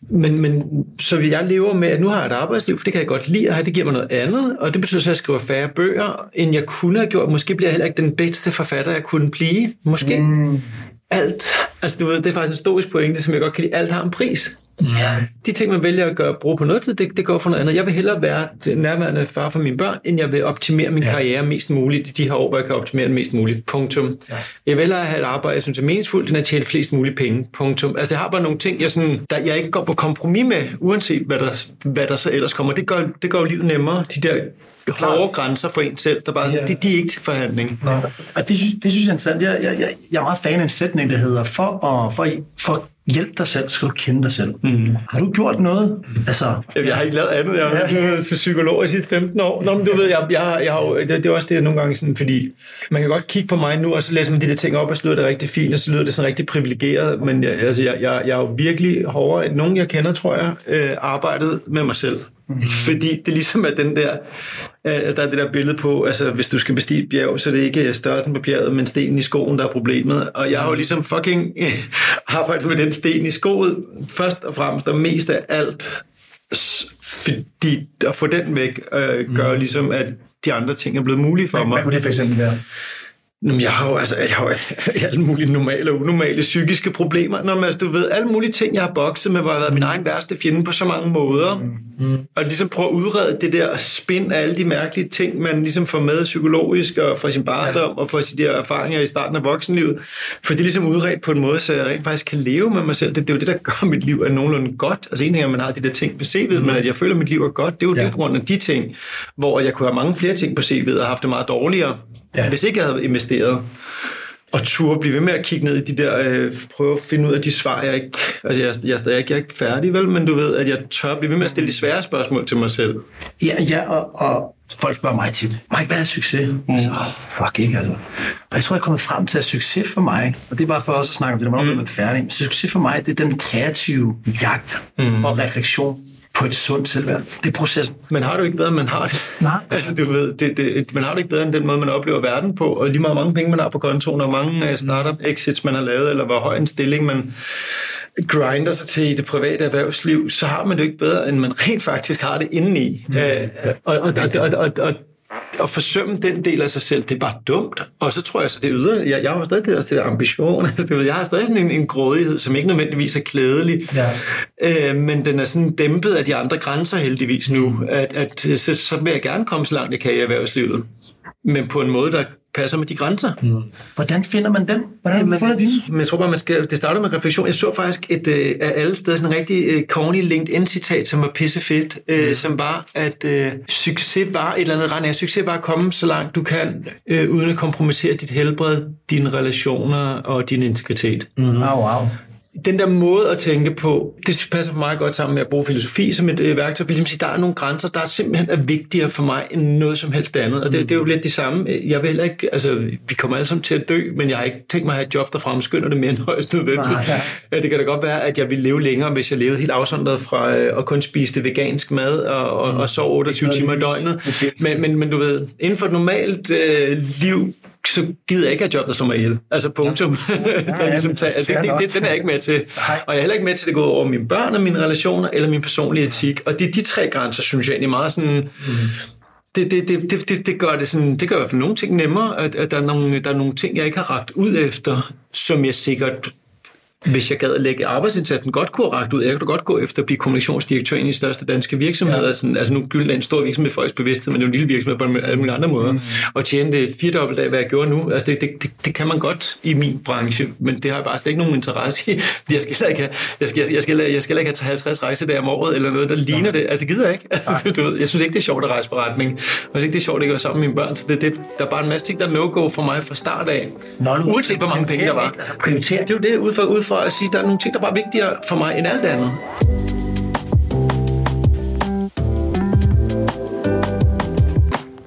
Men, men så jeg lever med, at nu har jeg et arbejdsliv, for det kan jeg godt lide have, det giver mig noget andet, og det betyder så, at jeg skriver færre bøger, end jeg kunne have gjort. Måske bliver jeg heller ikke den bedste forfatter, jeg kunne blive. Måske. Mm. Alt. Altså, du ved, det er faktisk en stoisk pointe, som jeg godt kan lide. Alt har en pris. Ja. De ting, man vælger at gøre, bruge på noget tid, det, det går for noget andet. Jeg vil hellere være nærværende far for mine børn, end jeg vil optimere min ja. karriere mest muligt i de her år, hvor jeg kan optimere den mest muligt. Punktum. Ja. Jeg vil hellere have et arbejde, jeg synes er meningsfuldt, end at tjene flest mulige penge. Punktum. Altså, det har bare nogle ting, jeg, sådan, der, jeg ikke går på kompromis med, uanset hvad der, hvad der så ellers kommer. Det gør, det gør jo livet nemmere. De der hårde grænser for en selv, der bare, ja. de, de er ikke til forhandling. Nå. Og det, synes, det synes jeg er interessant. Jeg, jeg, jeg, jeg er meget fan af en sætning, der hedder, for, at, for, for hjælp dig selv, skal du kende dig selv. Mm. Har du gjort noget? Altså, jeg har ikke lavet andet. Jeg har ja. til psykolog i sidste 15 år. Nå, men du ved, jeg, jeg, jeg har, det, det er også det, nogle gange sådan, fordi man kan godt kigge på mig nu, og så læser man de der ting op, og så lyder det rigtig fint, og så lyder det sådan rigtig privilegeret, men jeg, altså, jeg, jeg, jeg er jo virkelig hårdere end nogen, jeg kender, tror jeg, øh, arbejdet med mig selv. Mm. Fordi det ligesom er den der, øh, der er det der billede på, altså hvis du skal bestige et bjerg, så er det ikke størrelsen på bjerget, men stenen i skoen, der er problemet. Og jeg har jo ligesom fucking øh, arbejdet med den sten i skoet, først og fremmest og mest af alt, fordi at få den væk øh, gør mm. ligesom, at de andre ting er blevet mulige for mig. Hvad kunne det for eksempel være? Jamen, jeg har jo altså, jeg har jo alle mulige normale og unormale psykiske problemer. Når man, altså, du ved, alle mulige ting, jeg har bokset med, hvor jeg har været min egen værste fjende på så mange måder. Mm. Mm. Og ligesom prøve at udrede det der spin af alle de mærkelige ting, man ligesom får med psykologisk og fra sin barndom ja. og fra der erfaringer i starten af voksenlivet. For det er ligesom udredt på en måde, så jeg rent faktisk kan leve med mig selv. Det, det er jo det, der gør mit liv er nogenlunde godt. Altså en ting er, at man har de der ting på CV'et, mm. men at jeg føler, at mit liv er godt, det er jo ja. det på grund af de ting, hvor jeg kunne have mange flere ting på CV'et og haft det meget dårligere Ja. Hvis ikke jeg havde investeret og turde blive ved med at kigge ned i de der, øh, prøve at finde ud af de svar, jeg ikke, altså jeg, jeg er ikke, jeg er ikke færdig, vel, men du ved, at jeg tør blive ved med at stille de svære spørgsmål til mig selv. Ja, ja og, og folk spørger mig tit, Mike, hvad er succes? Mm. Så, fuck ikke, altså. Og jeg tror, jeg er kommet frem til, at succes for mig, og det var for os at snakke om det, der var mm. færdig, succes for mig, det er den kreative jagt mm. og refleksion på et sundt selvværd. Det er processen. Men har du ikke bedre, man har det? Nej. altså, du ved, det, det, man har det ikke bedre end den måde, man oplever verden på, og lige meget mange penge, man har på kontoen, og mange uh, startup exits, man har lavet, eller hvor høj en stilling man grinder sig til i det private erhvervsliv, så har man det ikke bedre, end man rent faktisk har det indeni. Mm. Uh, og, og, og, og, og, og at forsømme den del af sig selv, det er bare dumt. Og så tror jeg, så det yder, jeg, jeg har stadig det, også det der ambition, altså, det, jeg har stadig sådan en, en grådighed, som ikke nødvendigvis er klædelig, ja. øh, men den er sådan dæmpet af de andre grænser heldigvis nu, at, at så, så vil jeg gerne komme så langt, jeg kan i erhvervslivet, men på en måde, der passer med de grænser. Mm. Hvordan finder man dem? Hvordan man, finder de? Men jeg tror bare, man skal, det starter med refleksion. Jeg så faktisk et, øh, af alle steder sådan en rigtig øh, corny LinkedIn-citat, som var pissefedt, øh, mm. som var, at øh, succes var et eller andet rand af. Succes var at komme så langt du kan, øh, uden at kompromittere dit helbred, dine relationer og din integritet. Mm. Oh, wow. Den der måde at tænke på, det passer for mig godt sammen med at bruge filosofi som et øh, værktøj. Ligesom sige, der er nogle grænser, der er simpelthen er vigtigere for mig end noget som helst andet. Og det, det er jo lidt det samme. Jeg vil heller ikke, altså, vi kommer alle sammen til at dø, men jeg har ikke tænkt mig at have et job, der fremskynder det mere end højst nødvendigt. Nej, ja. Det kan da godt være, at jeg ville leve længere, hvis jeg levede helt afsondret fra øh, at kun spise det vegansk mad og, og, og sove 28 timer i døgnet. Men, men, men du ved, inden for et normalt øh, liv, så gider jeg ikke have job, der slår mig ihjel. Altså punktum. Ja, ja, ja, ligesom tager, det, det, det, den er jeg ikke med til. Og jeg er heller ikke med til, at det går over mine børn og mine relationer, eller min personlige etik. Og det er de tre grænser, synes jeg egentlig meget sådan... Mm. Det, det, det, det, det, det, gør det, sådan, det gør i hvert fald nogle ting nemmere, at, at der, er nogle, der er nogle ting, jeg ikke har ret ud efter, som jeg sikkert hvis jeg gad at lægge arbejdsindsatsen godt ragt ud. Jeg kunne godt gå efter at blive kommunikationsdirektør i de største danske virksomheder. Ja. Sådan, altså nu er en stor virksomhed for folks bevidsthed, men det er en lille virksomhed på alle mulige andre måder. Mm. Og tjene det firedobbelt af, hvad jeg gjorde nu. Altså det, det, det, det, kan man godt i min branche, men det har jeg bare slet ikke nogen interesse i. Jeg skal ikke have, jeg skal, jeg skal, jeg skal ikke have 50 rejsedage om året, eller noget, der ligner det. Altså det gider jeg ikke. Altså, du ved, jeg synes ikke, det er sjovt at rejse forretning. Jeg synes ikke, det er sjovt at gøre sammen med mine børn. Så det, det, der er bare en masse ting, der er no-go for mig fra start af. Nå, Uanset hvor mange penge der var. Altså, prioriter. Det er jo det, ud fra, ud fra at sige, der er nogle ting, der var vigtigere for mig end alt andet.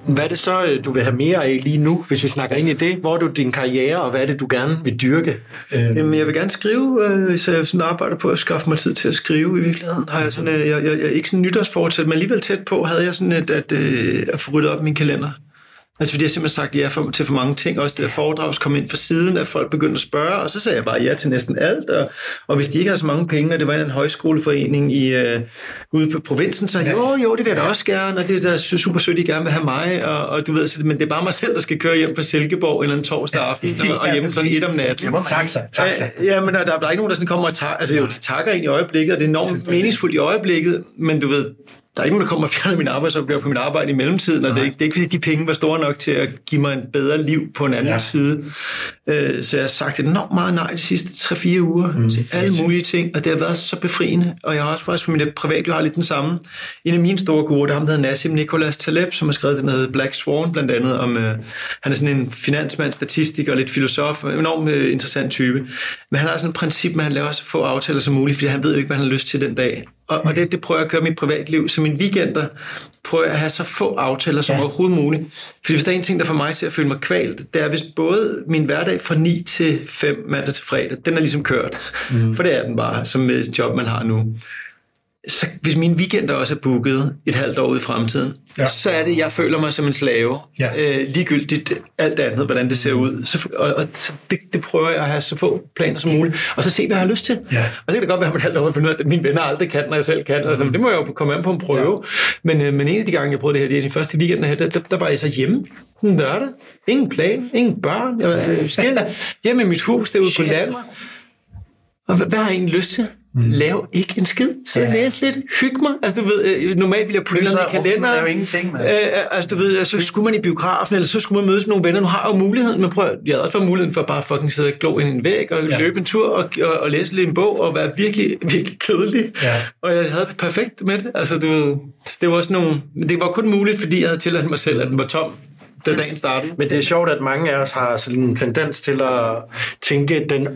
Hvad er det så, øh, du vil have mere af lige nu, hvis vi snakker ind i det? Hvor er du din karriere, og hvad er det, du gerne vil dyrke? Jamen, jeg vil gerne skrive, øh, hvis jeg sådan arbejder på at skaffe mig tid til at skrive i virkeligheden. Har jeg, sådan, øh, jeg, jeg, jeg, ikke sådan nytårsfortsæt, men alligevel tæt på havde jeg sådan et, at, at, at få ryddet op min kalender. Altså fordi jeg simpelthen sagt ja for, til for mange ting. Også det der foredrags kom ind fra siden, at folk begyndte at spørge, og så sagde jeg bare ja til næsten alt. Og, og hvis de ikke havde så mange penge, og det var en højskoleforening i, uh, ude på provinsen, så jo, jo, det vil jeg da også gerne, og det er da super sødt, I gerne vil have mig. Og, og du ved, så, men det er bare mig selv, der skal køre hjem fra Silkeborg eller en torsdag aften, og, og hjemme sådan et om natten. Taxa, taxa. Ja, men der, der er ikke nogen, der sådan kommer og tager, altså jo, de takker ind i øjeblikket, og det er enormt meningsfuldt i øjeblikket, men du ved, der er ikke nogen, der kommer og fjerner min arbejdsopgave på mit arbejde i mellemtiden, og det er, ikke, det er ikke, fordi de penge var store nok til at give mig en bedre liv på en anden ja. side. Øh, så jeg har sagt enormt meget nej de sidste 3-4 uger mm, til alle mulige ting, og det har været så befriende. Og jeg har også faktisk på mit privatliv har lidt den samme. En af mine store gode, der ham, der hedder Nassim Nicholas Taleb, som har skrevet den, der hedder Black Swan, blandt andet om, øh, han er sådan en finansmand, statistiker og lidt filosof, en enormt øh, interessant type. Men han har sådan et princip, at han laver så få aftaler som muligt, fordi han ved jo ikke, hvad han har lyst til den dag. Og, og det, det prøver jeg at køre mit privatliv. Så mine weekender prøver jeg at have så få aftaler som ja. overhovedet muligt. Fordi hvis der er en ting, der får mig til at føle mig kvalt, det er, hvis både min hverdag fra 9 til 5 mandag til fredag, den er ligesom kørt. Mm. For det er den bare, som job, man har nu så hvis mine weekender også er booket et halvt år ud i fremtiden, ja. så er det, jeg føler mig som en slave. Ja. Øh, ligegyldigt alt andet, hvordan det ser ud. Så, og, og så det, det prøver jeg at have så få planer som muligt. Og så se, hvad jeg har lyst til. Ja. Og så kan det godt være, at et halvt år finde ud af, at mine venner aldrig kan, når jeg selv kan. Altså, det må jeg jo komme an på en prøve. Ja. Men, øh, men en af de gange, jeg prøvede det her, det er de første weekender her, der, der, der var jeg så hjemme en lørdag. Ingen plan, ingen børn. Jeg var øh, skilt hjemme i mit hus derude Shit. på landet. Og hvad, hvad har jeg egentlig lyst til? Mm. Lav ikke en skid. Så ja. læs lidt. Hyg mig. Altså, du ved, øh, normalt vil jeg putte noget i kalenderen. Det er jo ingenting, man. Øh, øh, altså, du ved, så skulle man i biografen, eller så skulle man mødes med nogle venner. Nu har jeg jo muligheden, men prøv, jeg havde også fået muligheden for at bare fucking sidde og glo ind i en væg, og ja. løbe en tur, og, og, og, læse lidt en bog, og være virkelig, virkelig kedelig. Ja. Og jeg havde det perfekt med det. Altså, du ved, det var også nogle, men det var kun muligt, fordi jeg havde tilladt mig selv, at den var tom da dagen startede. Men det er sjovt, at mange af os har sådan en tendens til at tænke den,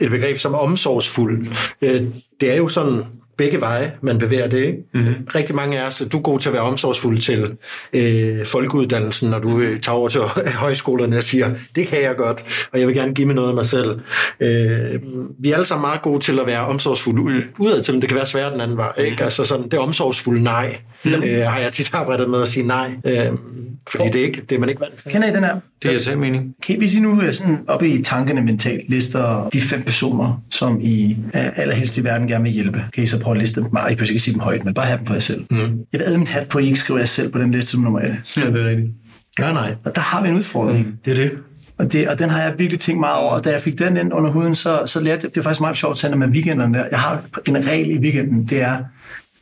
et begreb som omsorgsfuld. Øh, det er jo sådan begge veje, man bevæger det. Ikke? Mm-hmm. Rigtig mange af os, du er god til at være omsorgsfuld til øh, folkeuddannelsen, når du øh, tager over til højskolerne og siger, det kan jeg godt, og jeg vil gerne give mig noget af mig selv. Øh, vi er alle sammen meget gode til at være omsorgsfulde udad til, men det kan være svært den anden vej. Ikke? Mm-hmm. Altså sådan, det omsorgsfulde nej, mm-hmm. øh, har jeg tit arbejdet med at sige nej, øh, fordi det er, ikke, det er man ikke vant til. Kender I den her? Det er jeg mening. Okay, hvis I nu er sådan oppe i tankerne mentalt lister de fem personer, som I allerhelst i verden gerne vil hjælpe, kan I så prøve at liste dem? Nej, I behøver ikke sige dem højt, men bare have dem på jer selv. Mm. Jeg vil min hat på, at I ikke skriver jer selv på den liste som nummer 1. Ja, det er rigtigt. Ja, nej. Og der har vi en udfordring. Mm. Det er det. Og, det, og den har jeg virkelig tænkt meget over. Og da jeg fik den ind under huden, så, så lærte jeg, det er faktisk meget sjovt at tage med weekenderne der. Jeg har en regel i weekenden, det er,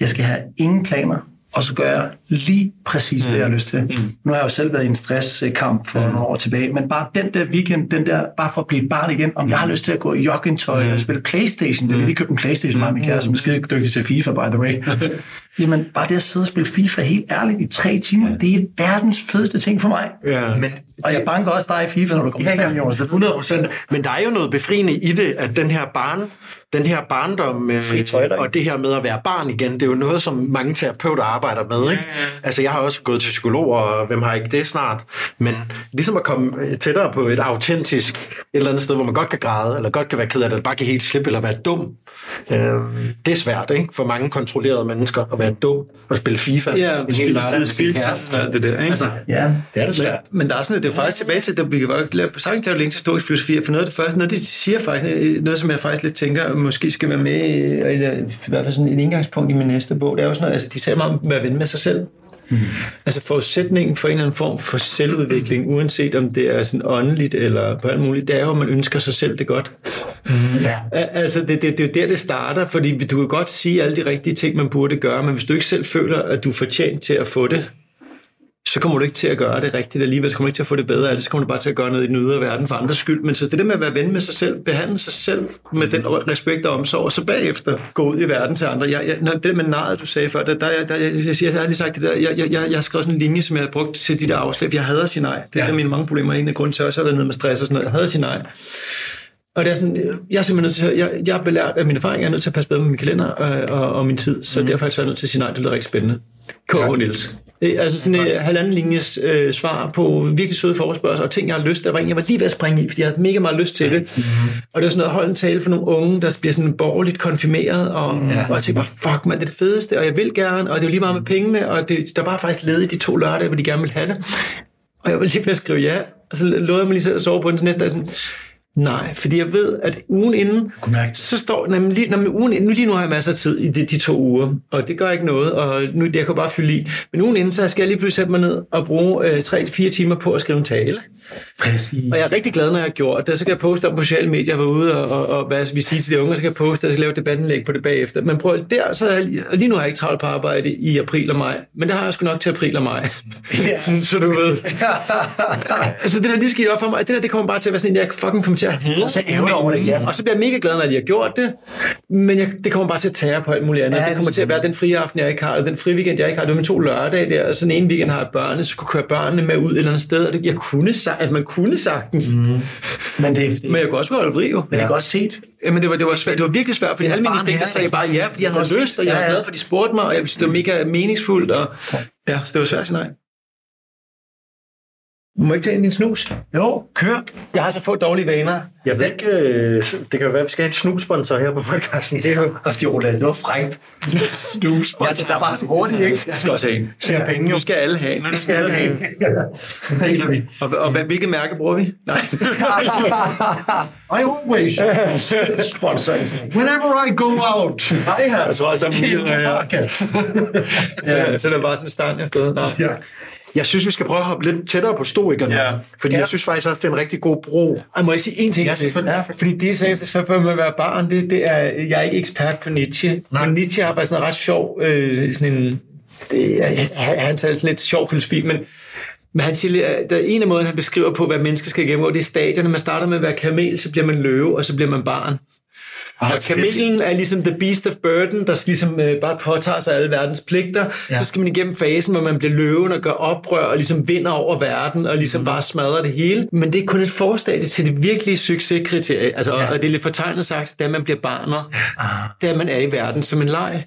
jeg skal have ingen planer, og så gør jeg lige præcis det, jeg har lyst til. Mm. Nu har jeg jo selv været i en stresskamp for mm. nogle år tilbage, men bare den der weekend, den der, bare for at blive et barn igen, om mm. jeg har lyst til at gå i joggingtøj mm. og spille Playstation, mm. jeg lige købt en Playstation med min kære, som er skide dygtig til FIFA, by the way. Jamen, bare det at sidde og spille FIFA helt ærligt i tre timer, det er verdens fedeste ting for mig. Ja. Men, og jeg banker også dig i FIFA, når du kommer ja, ja, ja, 100 procent. Men der er jo noget befriende i det, at den her barn, den her barndom øh, og det her med at være barn igen, det er jo noget, som mange terapeuter arbejder med. Ikke? Altså, jeg har også gået til psykolog, og hvem har ikke det snart? Men ligesom at komme øh, tættere på et autentisk et eller andet sted, hvor man godt kan græde, eller godt kan være ked af det, eller bare kan helt slippe, eller være dum. Øh, det er svært, ikke? For mange kontrollerede mennesker at være dum og spille FIFA. Ja, en spille side spil det der, ikke? Altså, ja, det er det svært. Men, men der er sådan, det er faktisk tilbage til, at vi kan godt lave, sagtens lave længe til historisk filosofi, for noget af det første, noget de siger faktisk, noget som jeg faktisk lidt tænker, måske skal være med, eller i hvert fald sådan et indgangspunkt i min næste bog, det er jo sådan noget, altså de taler meget om at være ven med sig selv. Mm. Altså forudsætningen for en eller anden form for selvudvikling, uanset om det er sådan åndeligt eller på alt muligt, det er jo, at man ønsker sig selv det godt. Mm. Ja. Altså det, det, det er jo der, det starter, fordi du kan godt sige alle de rigtige ting, man burde gøre, men hvis du ikke selv føler, at du er fortjent til at få det, så kommer du ikke til at gøre det rigtigt alligevel, så kommer du ikke til at få det bedre af det, så kommer du bare til at gøre noget i den ydre verden for andres skyld. Men så det der med at være ven med sig selv, behandle sig selv med den respekt og omsorg, og så bagefter gå ud i verden til andre. Jeg, jeg, det med naret, du sagde før, der, der, der, jeg, jeg, jeg har lige sagt det der, jeg, jeg, jeg, jeg har skrevet sådan en linje, som jeg har brugt til de der afslag. Jeg hader sin nej. Det er ja. mine mange problemer. En af grunden til, at jeg har været nede med stress og sådan noget. Jeg hader sin nej. Og det er sådan, jeg er simpelthen nødt til, jeg, jeg er belært af min erfaring, jeg er nødt til at passe bedre med min kalender og, og, og min tid, så mm. derfor er jeg nødt til at sige nej, det lyder rigtig spændende. K.H. Ja. Niels. Altså sådan et halvanden linjes øh, svar på virkelig søde forespørgsel og ting, jeg har lyst til. Jeg var lige ved at springe i, fordi jeg havde mega meget lyst til det. Mm-hmm. Og det var sådan noget, hold en tale for nogle unge, der bliver sådan borgerligt konfirmeret. Og, ja. og jeg tænkte bare, fuck man, det er det fedeste, og jeg vil gerne, og det er jo lige meget med pengene, og det, der var faktisk ledigt de to lørdage, hvor de gerne ville have det. Og jeg var lige ved at skrive ja, og så lovede jeg mig lige at sove på den næste dag, sådan, Nej, fordi jeg ved, at ugen inden, så står, nemlig, lige, når ugen inden, nu lige nu har jeg masser af tid i de, de to uger, og det gør ikke noget, og nu, jeg kan bare fylde i. Men ugen inden, så skal jeg lige pludselig sætte mig ned og bruge øh, 3-4 timer på at skrive en tale. Præcis. Og jeg er rigtig glad, når jeg har gjort det. Så kan jeg poste om på sociale medier, jeg var ude og, og, og hvad vi siger til de unge, så kan jeg poste, og så lave debattenlæg på det bagefter. Men prøv der, så er jeg, lige nu har jeg ikke travlt på arbejde i april og maj, men det har jeg sgu nok til april og maj. Ja. så, så, du ved. altså det der, det skal op for mig. Det der, det kommer bare til at være sådan, at jeg fucking kommer til at og så ærger over det, ja. Og så bliver jeg mega glad, når de har gjort det, men jeg, det kommer bare til at tære på alt muligt andet. Ja, det kommer til at være den frie aften, jeg ikke har, eller den frie weekend, jeg ikke har. Det var med to lørdage der, og sådan en weekend har jeg børnene, så kunne køre børnene med ud et eller andet sted, og det, jeg kunne, altså man kunne sagtens. Mm. Men, det, det, men jeg kunne også holde fri, jo. Men det er godt set. Jamen, det var, det var, svært. det var virkelig svært, fordi alle mine instinkter sagde bare ja, fordi jeg havde lyst, og jeg var glad for, at de spurgte mig, og jeg synes, det var mega meningsfuldt, og ja, så det var svært at sige nej. Du må ikke tage ind din snus. Jo, kør. Jeg har så få dårlige vaner. Jeg ved ikke, øh, det kan jo være, at vi skal have en snussponsor her på podcasten. Det er jo også de det var frækt. snussponsor. Ja, der var så hurtigt, ikke? Jeg skal også have en. Ser penge, nu skal alle have en. Nu skal alle have en. Deler vi. Og, og, og hvilket mærke bruger vi? Nej. I always sponsor Whenever I go out, I have. Jeg tror også, der er mulighed. Ja. Så, så er bare sådan en stand, jeg stod. Ja. Jeg synes, vi skal prøve at hoppe lidt tættere på stoikerne, ja. fordi ja. jeg synes faktisk også, det er en rigtig god bro. Jeg må jeg sige en ting ja, til? Ja. Fordi det, sagde, så for at være barn, det, det er, jeg er ikke ekspert på Nietzsche, Nej. men Nietzsche har bare sådan en ret sjov, øh, sådan en, det, han, han tager sådan lidt sjov filosofi, men men han siger, at der er en af måden, han beskriver på, hvad mennesker skal gennemgå, det er stadierne. Man starter med at være kamel, så bliver man løve, og så bliver man barn. Ah, og kamelen er ligesom the beast of burden, der skal ligesom øh, bare påtage sig alle verdens pligter. Ja. Så skal man igennem fasen, hvor man bliver løven og gør oprør og ligesom vinder over verden og ligesom mm. bare smadrer det hele. Men det er kun et forstadie til det virkelige succeskriterie. Altså, ja. og det er lidt fortegnet sagt, da man bliver barnet. Ja. Da man er i verden som en leg.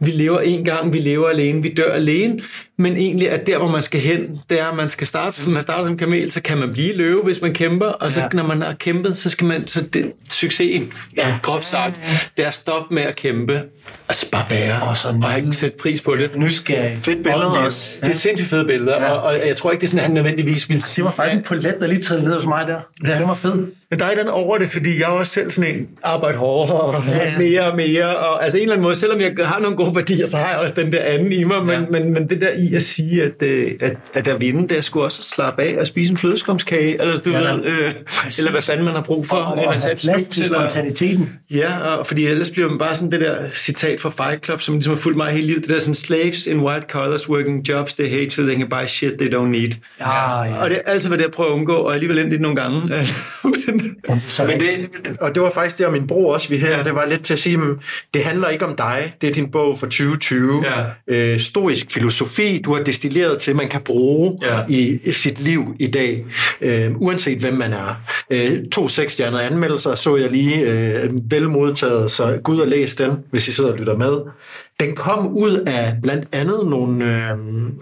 Ja. Vi lever en gang, vi lever alene, vi dør alene. Men egentlig at der, hvor man skal hen, det er, at man skal starte, man starter som kamel, så kan man blive løve, hvis man kæmper. Og så ja. når man har kæmpet, så skal man, så det, succesen, ja. groft sagt, det er at stoppe med at kæmpe. Altså bare være, og, så og ikke sætte pris på det. Nysgerrig. Fedt billeder også. Det er sindssygt fede billeder, ja. og, og, jeg tror ikke, det er sådan, at han nødvendigvis vil sige. Det var faktisk en polet, der lige trædte ned hos mig der. Ja. Det var fedt. Men der er den over det, fordi jeg er også selv sådan en arbejde hårdere og ja. mere og mere. Og, altså en eller anden måde, selvom jeg har nogle gode værdier, så har jeg også den der anden i mig. Men, ja. men, men det der i at sige, at, øh, at, at der vinde, der skulle også slappe af og spise en flødeskumskage. Eller, du ja, ved, øh, eller hvad fanden man har brug for. Og, og, og have plads til spontaniteten. Ja, Ja, og fordi ellers bliver man bare sådan det der citat fra Fight Club, som ligesom har fulgt mig hele livet. Det der sådan, slaves in white collars working jobs they hate so they can buy shit they don't need. Ja, ja. Og det er altid, hvad det jeg prøver at undgå, og alligevel endte det nogle gange. men, Så, men det, og det var faktisk det, og min bror også vi her, det var lidt til at sige, det handler ikke om dig, det er din bog for 2020. Ja. Øh, stoisk filosofi, du har destilleret til, man kan bruge Ja. i, i sit liv i dag, øh, uanset hvem man er. Øh, to seksstjernede anmeldelser så jeg lige øh, vel modtaget, så gå ud og læs den, hvis I sidder og lytter med. Den kom ud af blandt andet nogle, øh,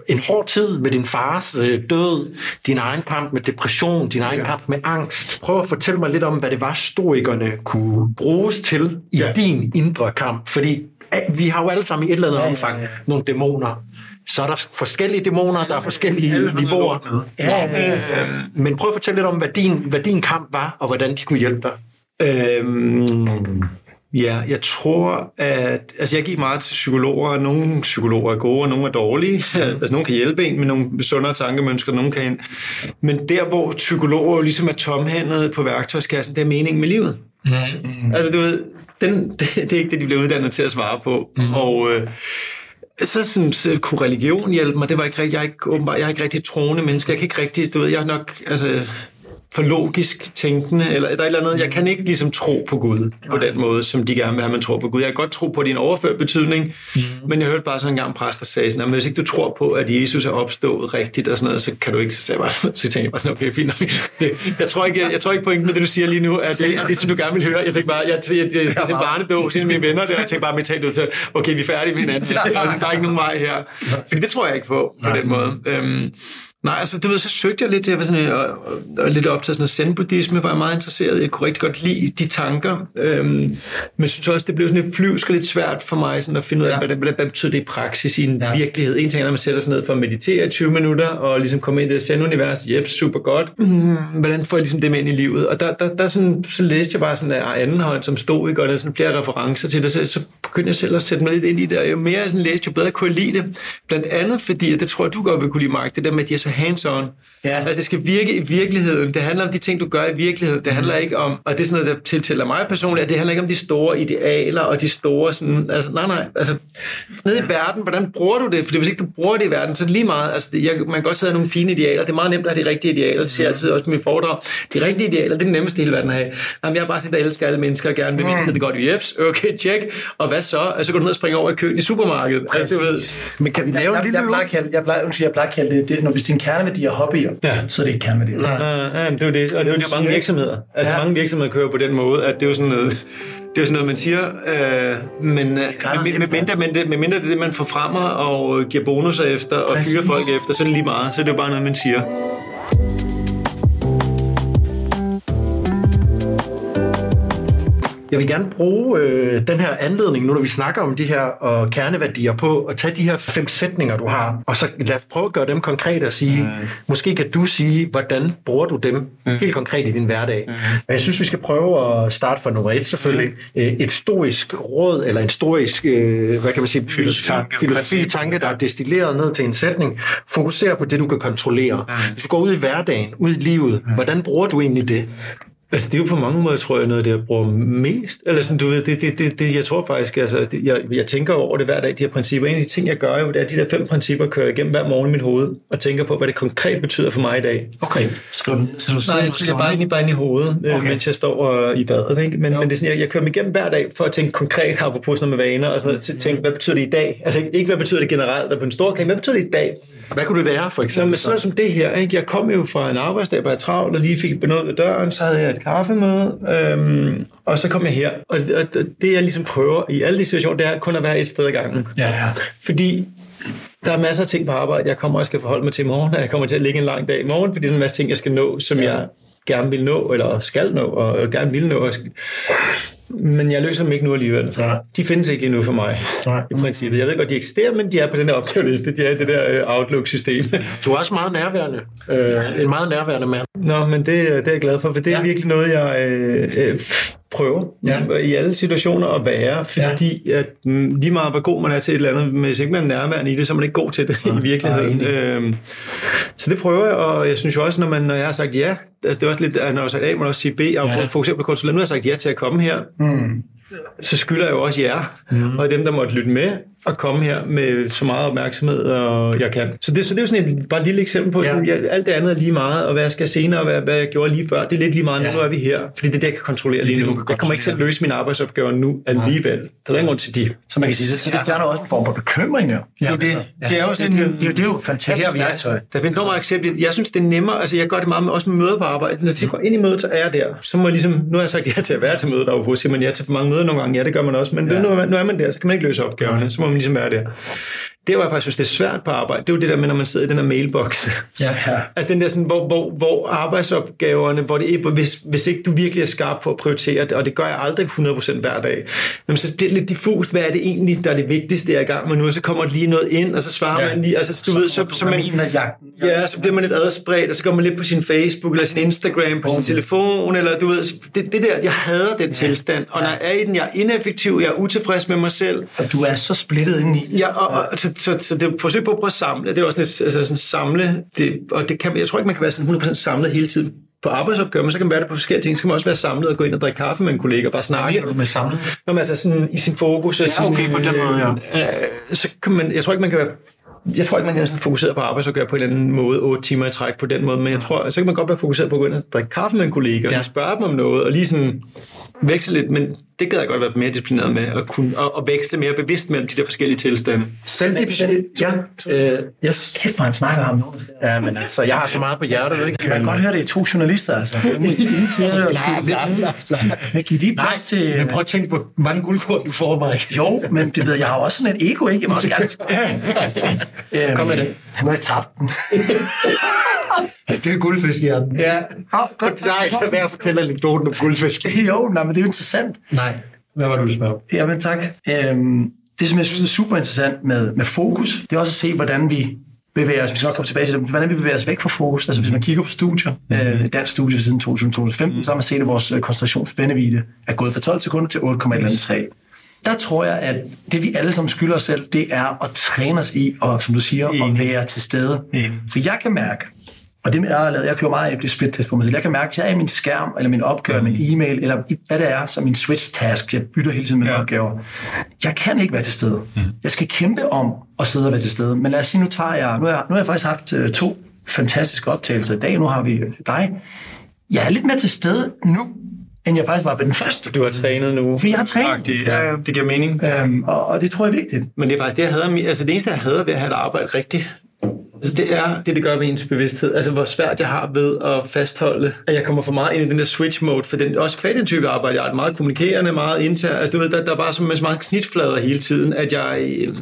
en hård tid med din fars øh, død, din egen kamp med depression, din egen ja. kamp med angst. Prøv at fortælle mig lidt om, hvad det var, stoikerne kunne bruges til i ja. din indre kamp. Fordi vi har jo alle sammen i et eller andet ja, omfang ja, ja. nogle dæmoner. Så er der forskellige dæmoner, der er forskellige niveauer. Ja, ja, ja. Men prøv at fortælle lidt om, hvad din, hvad din kamp var, og hvordan de kunne hjælpe dig. Øhm, ja, jeg tror, at... Altså, jeg gik meget til psykologer, og nogle psykologer er gode, og nogle er dårlige. altså, nogle kan hjælpe en med nogle sundere tankemønsker, nogle kan... Men der, hvor psykologer jo ligesom er tomhændet på værktøjskassen, det er meningen med livet. Mm. Altså, du ved, den, det, det er ikke det, de bliver uddannet til at svare på. Mm. Og... Øh, så sådan, så kunne religion hjælpe mig. Det var ikke rigtig, jeg er ikke, åbenbart, jeg er ikke rigtig troende menneske. Jeg kan ikke rigtig, du ved, jeg er nok, altså, for logisk tænkende, eller der er et eller andet, jeg kan ikke ligesom tro på Gud på den måde, som de gerne vil have, man tror på Gud. Jeg kan godt tro på, det er en overført betydning, mm. men jeg hørte bare sådan en gang præst, der sagde sådan, at hvis ikke du tror på, at Jesus er opstået rigtigt og sådan noget, så kan du ikke, så sagde jeg bare, så tænkte jeg bare sådan, okay, fint nok. Jeg, tror ikke, jeg, jeg tror ikke pointen med det, du siger lige nu, at det er det, som du gerne vil høre. Jeg tænkte bare, jeg, jeg, jeg, jeg, jeg til barnedåb, siden mine venner der, jeg tænkte bare mentalt ud til, okay, vi er færdige med hinanden, der er ikke nogen vej her. Fordi det tror jeg ikke på, på den måde. Øhm, Nej, altså du ved, så søgte jeg lidt, jeg var sådan, og, og, og lidt op til sådan zen-buddhisme, var jeg meget interesseret. Jeg kunne rigtig godt lide de tanker, øhm, men jeg synes også, det blev sådan lidt flyvsk og lidt svært for mig sådan at finde ud af, ja. hvad, hvad, hvad betyder det i praksis i en ja. virkelighed. En ting er, når man sætter sig ned for at meditere i 20 minutter, og ligesom komme ind i det zen-univers, jep, super godt. Mm, hvordan får jeg ligesom det med ind i livet? Og der, der, der sådan, så læste jeg bare sådan der anden hånd, som stod, ikke? og der er sådan flere referencer til det, så, så begyndte jeg selv at sætte mig lidt ind i det, og jo mere jeg sådan læste, jo bedre kunne jeg lide det. Blandt andet fordi, og det tror jeg, du godt vil kunne lide, Mark, det der med, at de er så hands-on. Ja. Altså, det skal virke i virkeligheden. Det handler om de ting, du gør i virkeligheden. Det handler ikke om, og det er sådan noget, der tiltæller mig personligt, at det handler ikke om de store idealer og de store sådan, altså nej, nej, altså nede i verden, hvordan bruger du det? Fordi hvis ikke du bruger det i verden, så er det lige meget, altså jeg, man kan godt sidde nogle fine idealer, det er meget nemt at have de rigtige idealer, det siger jeg altid også med mit foredrag. De rigtige idealer, det er det nemmeste i hele verden at have. Jamen, jeg er bare sådan, der elsker alle mennesker og gerne vil vise det godt. Jeps, okay, tjek. Og hvad så? Altså, så går du ned og springer over i køen i supermarkedet. Altså, du ved. Men kan vi lave jeg, en jeg, lille jeg, plejer at kalde, jeg, plejer, jeg plejer at kalde det, det, når hvis din kerneværdi er hobbyer, Ja. så er det ikke kerneværdier. Ja, ja, men det er jo det. Og det er jo det, mange virksomheder. Altså Ja. mange virksomheder kører på den måde, at det er jo sådan noget, det er jo sådan noget man siger, øh, men øh, med, med, mindre, men det, med mindre det er det, man forfremmer og giver bonusser efter og Præcis. fyrer folk efter, så er det lige meget. Så er det jo bare noget, man siger. Jeg vil gerne bruge øh, den her anledning, nu når vi snakker om de her og kerneværdier på, at tage de her fem sætninger, du har, og så lad os prøve at gøre dem konkrete og sige, mm. måske kan du sige, hvordan bruger du dem mm. helt konkret i din hverdag. Mm. Og jeg synes, vi skal prøve at starte fra nummer et selvfølgelig. Mm. Et stoisk råd, eller en stoisk, øh, hvad kan man sige, Filosofi. filosofi tanke, der er destilleret ned til en sætning. Fokuser på det, du kan kontrollere. Hvis du går ud i hverdagen, ud i livet, hvordan bruger du egentlig det? Altså, det er jo på mange måder, tror jeg, noget, det jeg bruger mest. Eller sådan, du ved, det, det, det, det jeg tror faktisk, altså, det, jeg, jeg tænker over det hver dag, de her principper. En af de ting, jeg gør jo, det er, at de der fem principper kører jeg igennem hver morgen i mit hoved, og tænker på, hvad det konkret betyder for mig i dag. Okay. Skriv den, så du Nej, jeg skriver bare ind i, bare ind i hovedet, okay. Okay. mens jeg står øh, i badet. Ikke? Men, men det er sådan, jeg, jeg kører mig igennem hver dag for at tænke konkret her på sådan med vaner, og sådan noget, til at tænke, hvad betyder det i dag? Altså ikke- ikke, hvad betyder det generelt, og på en stor klang, hvad betyder det i dag? Hvad kunne det være, for eksempel? med sådan noget som det her, ikke? jeg kom jo fra en arbejdsdag, hvor jeg travlt, og lige fik noget ved døren, så havde jeg et kaffemøde, øhm, og så kom jeg her. Og, og det jeg ligesom prøver i alle de situationer, det er kun at være et sted ad gangen. Ja, ja. Fordi der er masser af ting på arbejde, jeg kommer og skal forholde mig til i morgen, og jeg kommer til at ligge en lang dag i morgen, fordi der er en masse ting, jeg skal nå, som ja. jeg gerne vil nå, eller skal nå, og gerne vil nå. og skal- Men jeg løser dem ikke nu alligevel. Nej. De findes ikke lige nu for mig, Nej. i princippet. Jeg ved godt, de eksisterer, men de er på den der opgaveliste. De er i det der øh, Outlook-system. Du er også meget nærværende. Øh, en meget nærværende mand. Nå, men det, det er jeg glad for, for det er Ja. virkelig noget, jeg øh, øh, prøver Ja. i alle situationer at være, fordi at mm, lige meget hvor god man er til et eller andet, hvis ikke man er nærværende i det, så er man ikke god til det i virkeligheden. nej, Øhm, så det prøver jeg, og jeg synes jo også, når, man, når jeg har sagt ja, altså det er også lidt, når jeg sagt A, må også sige B. Har ja. for eksempel konsulent, nu har jeg sagt ja til at komme her. Mm. Så skylder jeg jo også jer, mm. og dem, der måtte lytte med, at komme her med så meget opmærksomhed, og jeg kan. Så det, så det er jo sådan et bare et lille eksempel på, ja. at jeg, alt det andet er lige meget, og hvad jeg skal senere, og hvad, hvad jeg gjorde lige før, det er lidt lige meget, ja. nu er vi her, fordi det er det, jeg kan kontrollere lige det, nu. Jeg kommer ikke til at løse mine arbejdsopgaver nu alligevel. Ja. Så der er ingen grund til de. Så man kan sige, så det fjerner også en form for bekymring. Ja. Ja, det, det, det, er jo sådan det, det, det, det, er jo fantastisk det værktøj. Der er enormt accept. Jeg synes, det er nemmere, altså jeg gør det meget med, også med møder på arbejde. Når de går ind i mødet, så er jeg der. Så må jeg ligesom, nu har jeg sagt ja til at være til mødet derude, siger man ja til for mange møder nogle gange, ja det gør man også, men ja. nu, nu er man der, så kan man ikke løse opgaverne, så må man ligesom være der det var jeg faktisk synes, det er svært på arbejde, det er jo det der med, når man sidder i den her mailbox. Ja, ja. altså den der sådan, hvor, hvor, hvor arbejdsopgaverne, hvor det hvis, hvis ikke du virkelig er skarp på at prioritere det, og det gør jeg aldrig 100% hver dag, men så bliver det lidt diffust, hvad er det egentlig, der er det vigtigste, jeg er i gang med nu, og så kommer lige noget ind, og så svarer ja. man lige, altså du så, ved, så, så, man, ja, så bliver man lidt adspredt, og så går man lidt på sin Facebook, eller sin Instagram, på sin telefon, eller du ved, det, det der, jeg hader den ja. tilstand, og når jeg er i den, jeg er ineffektiv, jeg er utilfreds med mig selv. Og du er så splittet ind i. Ja, og, og, så, så, så det er forsøg på at prøve at samle, det er også sådan, altså sådan samle, det, og det kan, jeg tror ikke, man kan være sådan 100% samlet hele tiden på arbejdsopgaver, men så kan man være det på forskellige ting. Så kan man også være samlet og gå ind og drikke kaffe med en kollega og bare snakke. Hvad du med samlet? Når man altså sådan i sin fokus. Og ja, okay, sin, på den måde, ja. Øh, så kan man, jeg tror ikke, man kan være jeg tror ikke, man kan sådan fokusere på arbejdsopgør på en eller anden måde, 8 timer i træk på den måde, men jeg tror, så kan man godt være fokuseret på at gå ind og drikke kaffe med en kollega, ja. og spørge dem om noget, og lige sådan veksle lidt, men det gad jeg godt være mere disciplineret med, at kunne og, og veksle mere bevidst mellem de der forskellige tilstande. Selvdisciplin, ja. Øh, yes. Kæft, hvor han snakker om noget. Ja, men altså, jeg har så meget på hjertet, ikke? Kan man godt høre, det er to journalister, altså. Jeg giver lige plads til... Men prøv at tænke, hvor mange guldkort du får mig. Jo, men det ved jeg har også sådan et ego, ikke? Jeg må også gerne... Kom med det. Han har tabt den. Altså, det er guldfisk i hjernen. Ja. Oh, godt, nej, jeg kan være at fortælle anekdoten om guldfisk. jo, nej, men det er jo interessant. Nej, hvad var du, du spørge Ja, men tak. Øhm, det, som jeg synes er super interessant med, med fokus, det er også at se, hvordan vi bevæger os, vi skal nok komme tilbage til det, hvordan vi bevæger os væk fra fokus. Altså hvis man kigger på studier, mm. øh, dansk studie siden 2015, mm. så har man set, at vores øh, koncentrationsspændevide er gået fra 12 sekunder til 8,3. Der tror jeg, at det vi alle sammen skylder os selv, det er at træne os i, og som du siger, at være til stede. Mm. For jeg kan mærke, og det jeg har lavet, jeg kører meget efter split test på mig selv. Jeg kan mærke, at jeg er i min skærm, eller min opgave, min e-mail, eller hvad det er, som min switch task. Jeg bytter hele tiden mine ja. opgaver. Jeg kan ikke være til stede. Mm. Jeg skal kæmpe om at sidde og være til stede. Men lad os sige, nu tager jeg, nu har jeg, nu har jeg faktisk haft uh, to fantastiske optagelser i dag. Nu har vi dig. Jeg er lidt mere til stede nu, end jeg faktisk var ved den første. Du har trænet nu. For jeg har trænet. Ja, det giver mening. Um, og, og, det tror jeg er vigtigt. Men det er faktisk det, jeg havde, altså det eneste, jeg havde ved at have et arbejde rigtigt, Altså det er det, det gør med ens bevidsthed. Altså hvor svært jeg har ved at fastholde, at jeg kommer for meget ind i den der switch mode, for den også kvad den type arbejde. Jeg er meget kommunikerende, meget intern. Altså du ved, der, der er bare så mange snitflader hele tiden, at jeg øh,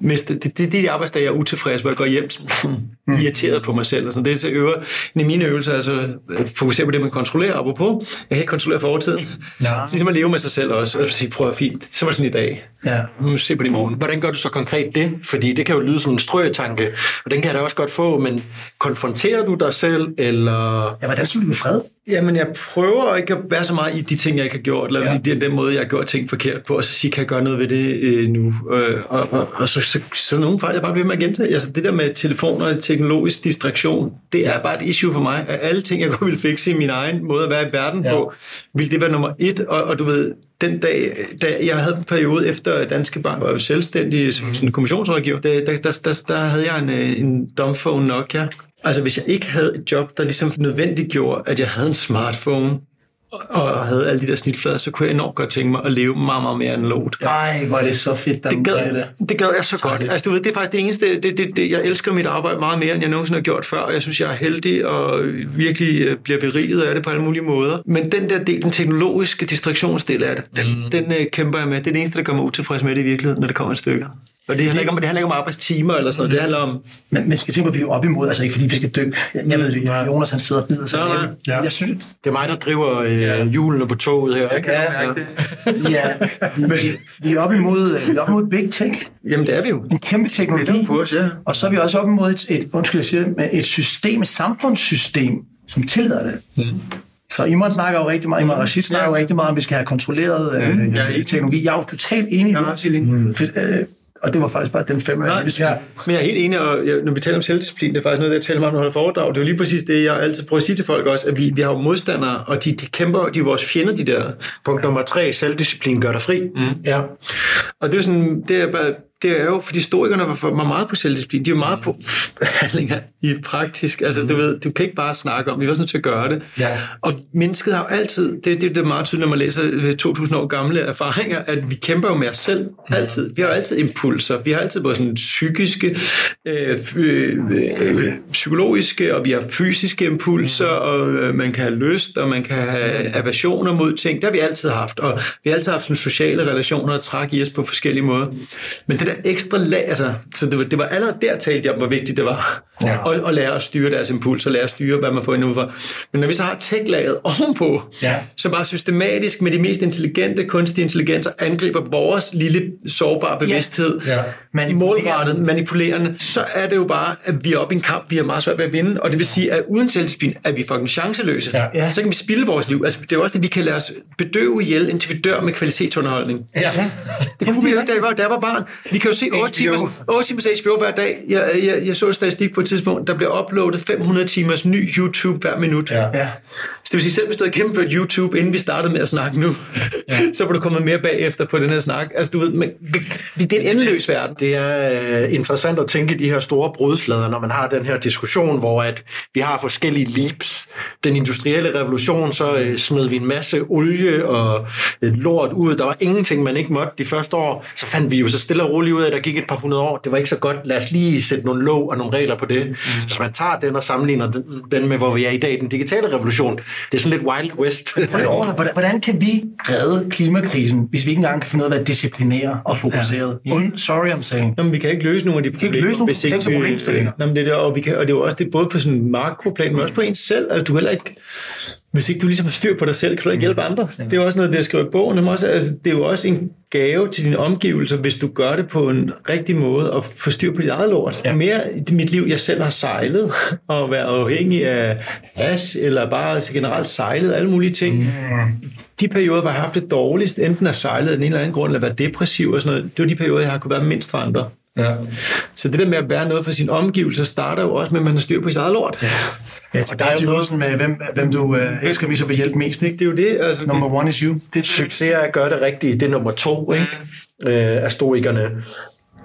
mister, det, det, det er de arbejdsdage, jeg er utilfreds, hvor jeg går hjem mm. irriteret på mig selv. Og sådan. Det er så øver, en af mine øvelser, altså fokusere på det, man kontrollerer, apropos. Jeg kan ikke kontrollere fortiden. Ja. Så ligesom at leve med sig selv også, og sige, prøv at fint, så var det sådan i dag. Ja. Nu må se på det i morgen. Hvordan gør du så konkret det? Fordi det kan jo lyde som en strøtanke, og den kan jeg da også godt få, men konfronterer du dig selv, eller... Ja, hvordan slutter du fred? Jamen, jeg prøver ikke at være så meget i de ting, jeg ikke har gjort, eller ja. den, den måde, jeg har gjort ting forkert på, og så sige, kan jeg gøre noget ved det øh, nu? Øh, og, og, og så, så, så nogle fejl, jeg bare bliver med at gentage. Altså, det der med telefoner og teknologisk distraktion, det er bare et issue for mig. At alle ting, jeg godt vil fikse i min egen måde at være i verden ja. på, vil det være nummer et. Og, og du ved, den dag, da jeg havde en periode efter Danske Bank, var jeg jo selvstændig som sådan kommissionsrådgiver, der, der, der, der, der havde jeg en, øh, en dumbphone Nokia, Altså hvis jeg ikke havde et job, der ligesom nødvendiggjorde, at jeg havde en smartphone, og havde alle de der snitflader, så kunne jeg enormt godt tænke mig at leve meget, meget mere analogt. Nej, hvor er det så fedt, der det gad, det. det gad jeg så godt. Altså, du ved, det er faktisk det eneste, det, det, det, jeg elsker mit arbejde meget mere, end jeg nogensinde har gjort før, og jeg synes, jeg er heldig og virkelig øh, bliver beriget af det på alle mulige måder. Men den der del, den teknologiske distraktionsdel af det, den, mm. den, den kæmper jeg med. Det er det eneste, der gør mig utilfreds med det i virkeligheden, når det kommer et stykke. Og det handler, ikke om, det handler ikke om arbejdstimer eller sådan noget, det handler om... Men man skal tænke på, at vi er oppe imod, altså ikke fordi vi skal dykke. Jeg, jeg ved det, Jonas han sidder og bider sig. Nej, ja. Jeg synes... Det er mig, der driver øh, hjulene på toget her. Jeg kan ja, mærke det. ja, vi, vi, er oppe imod, vi er oppe imod big tech. Jamen det er vi jo. En kæmpe teknologi. Det er på os, ja. Og så er vi også oppe imod et, et undskyld, jeg siger det, et system, et samfundssystem, som tillader det. Mm. Så Imran snakker jo rigtig meget, Imran Rashid snakker ja. jo rigtig meget om, at vi skal have kontrolleret mm. øh, ja, teknologi. Jeg er jo totalt enig i det. Mm. For, øh, og det var faktisk bare den fem, jeg ja. Men jeg er helt enig, og jeg, når vi taler om selvdisciplin, det er faktisk noget, jeg taler om, når jeg foredrag. Det er jo lige præcis det, jeg altid prøver at sige til folk også, at vi, vi har jo modstandere, og de, de kæmper, de er vores fjender, de der. Punkt nummer tre, selvdisciplin gør dig fri. Mm. Ja. Og det er sådan, det er bare, det er jo, fordi historikerne var, var meget på selvdisciplin. De er jo meget på handlinger i praktisk. Altså, du ved, du kan ikke bare snakke om, vi også nødt til at gøre det. Ja. Og mennesket har jo altid, det, det, det er meget tydeligt, når man læser 2000 år gamle erfaringer, at vi kæmper jo med os selv. Altid. Vi har jo altid impulser. Vi har altid både sådan psykiske, øh, øh, øh, psykologiske, og vi har fysiske impulser, og øh, man kan have lyst, og man kan have aversioner mod ting. Det har vi altid haft. Og vi har altid haft sådan sociale relationer og træk i os på forskellige måder. Men det der ekstra lag, altså, så det var, det var allerede der talte jeg om, hvor vigtigt det var ja. at, at lære at styre deres impuls, og lære at styre, hvad man får ind for. Men når vi så har tech-laget ovenpå, ja. så bare systematisk med de mest intelligente kunstige intelligenser angriber vores lille sårbare bevidsthed, ja. Ja. målrettet, manipulerende, så er det jo bare, at vi er oppe i en kamp, vi har meget svært ved at vinde, og det vil sige, at uden selvdisciplin er vi fucking chanceløse. Ja. Ja. Så kan vi spille vores liv. Altså, det er jo også det, vi kan lade os bedøve ihjel, indtil vi dør med kvalitetsunderholdning. Ja. Det kunne vi jo ikke, da jeg var, da jeg var barn. Vi kan jo se 8 timer, 8 timers HBO hver dag. Jeg, jeg, jeg så en statistik på et tidspunkt, der bliver uploadet 500 timers ny YouTube hver minut. Ja. ja. Så det vil sige, selv hvis du havde gennemført YouTube, inden vi startede med at snakke nu, ja. så var du kommet mere bagefter på den her snak. Altså du ved, men, det er en endeløs verden. Det er uh, interessant at tænke de her store brudflader, når man har den her diskussion, hvor at vi har forskellige leaps. Den industrielle revolution, så uh, smed vi en masse olie og uh, lort ud. Der var ingenting, man ikke måtte de første år. Så fandt vi jo så stille og roligt ud af, at der gik et par hundrede år. Det var ikke så godt. Lad os lige sætte nogle lov og nogle regler på det. Mm. Så man tager den og sammenligner den, den med, hvor vi er i dag, den digitale revolution. Det er sådan lidt Wild West. hvordan, hvordan kan vi redde klimakrisen, hvis vi ikke engang kan finde ud af at være disciplinere og fokuseret? Ja. Yeah. Sorry, I'm saying. Jamen, vi kan ikke løse nogle af de problemer. Vi kan ikke ikke, problemstillinger. Jamen, det er, og, vi kan, og det er jo også det både på sådan en makroplan, men også på ens selv. at du heller ikke hvis ikke du ligesom har styr på dig selv, kan du ikke hjælpe andre. Det er jo også noget, det jeg skriver i bogen. Men også, altså, det er jo også en gave til dine omgivelser, hvis du gør det på en rigtig måde og få styr på dit eget lort. Ja. Mere i mit liv, jeg selv har sejlet og været afhængig af hash, eller bare altså generelt sejlet, alle mulige ting. Mm. De perioder, hvor jeg har haft det dårligst, enten er sejlet af en eller anden grund, eller været depressiv og sådan noget, det var de perioder, jeg har kunne være mindst for andre. Ja. Så det der med at være noget for sin omgivelser, starter jo også med, at man har styr på sit eget lort. Ja. Ja, der er jo noget med, hvem, hvem du øh, elsker, vi så vil hjælpe mest. Ikke? Det er jo det. Altså, number one is you. Det, succes er at gøre det rigtigt. Det er nummer to ikke? Mm. Øh, af stoikerne.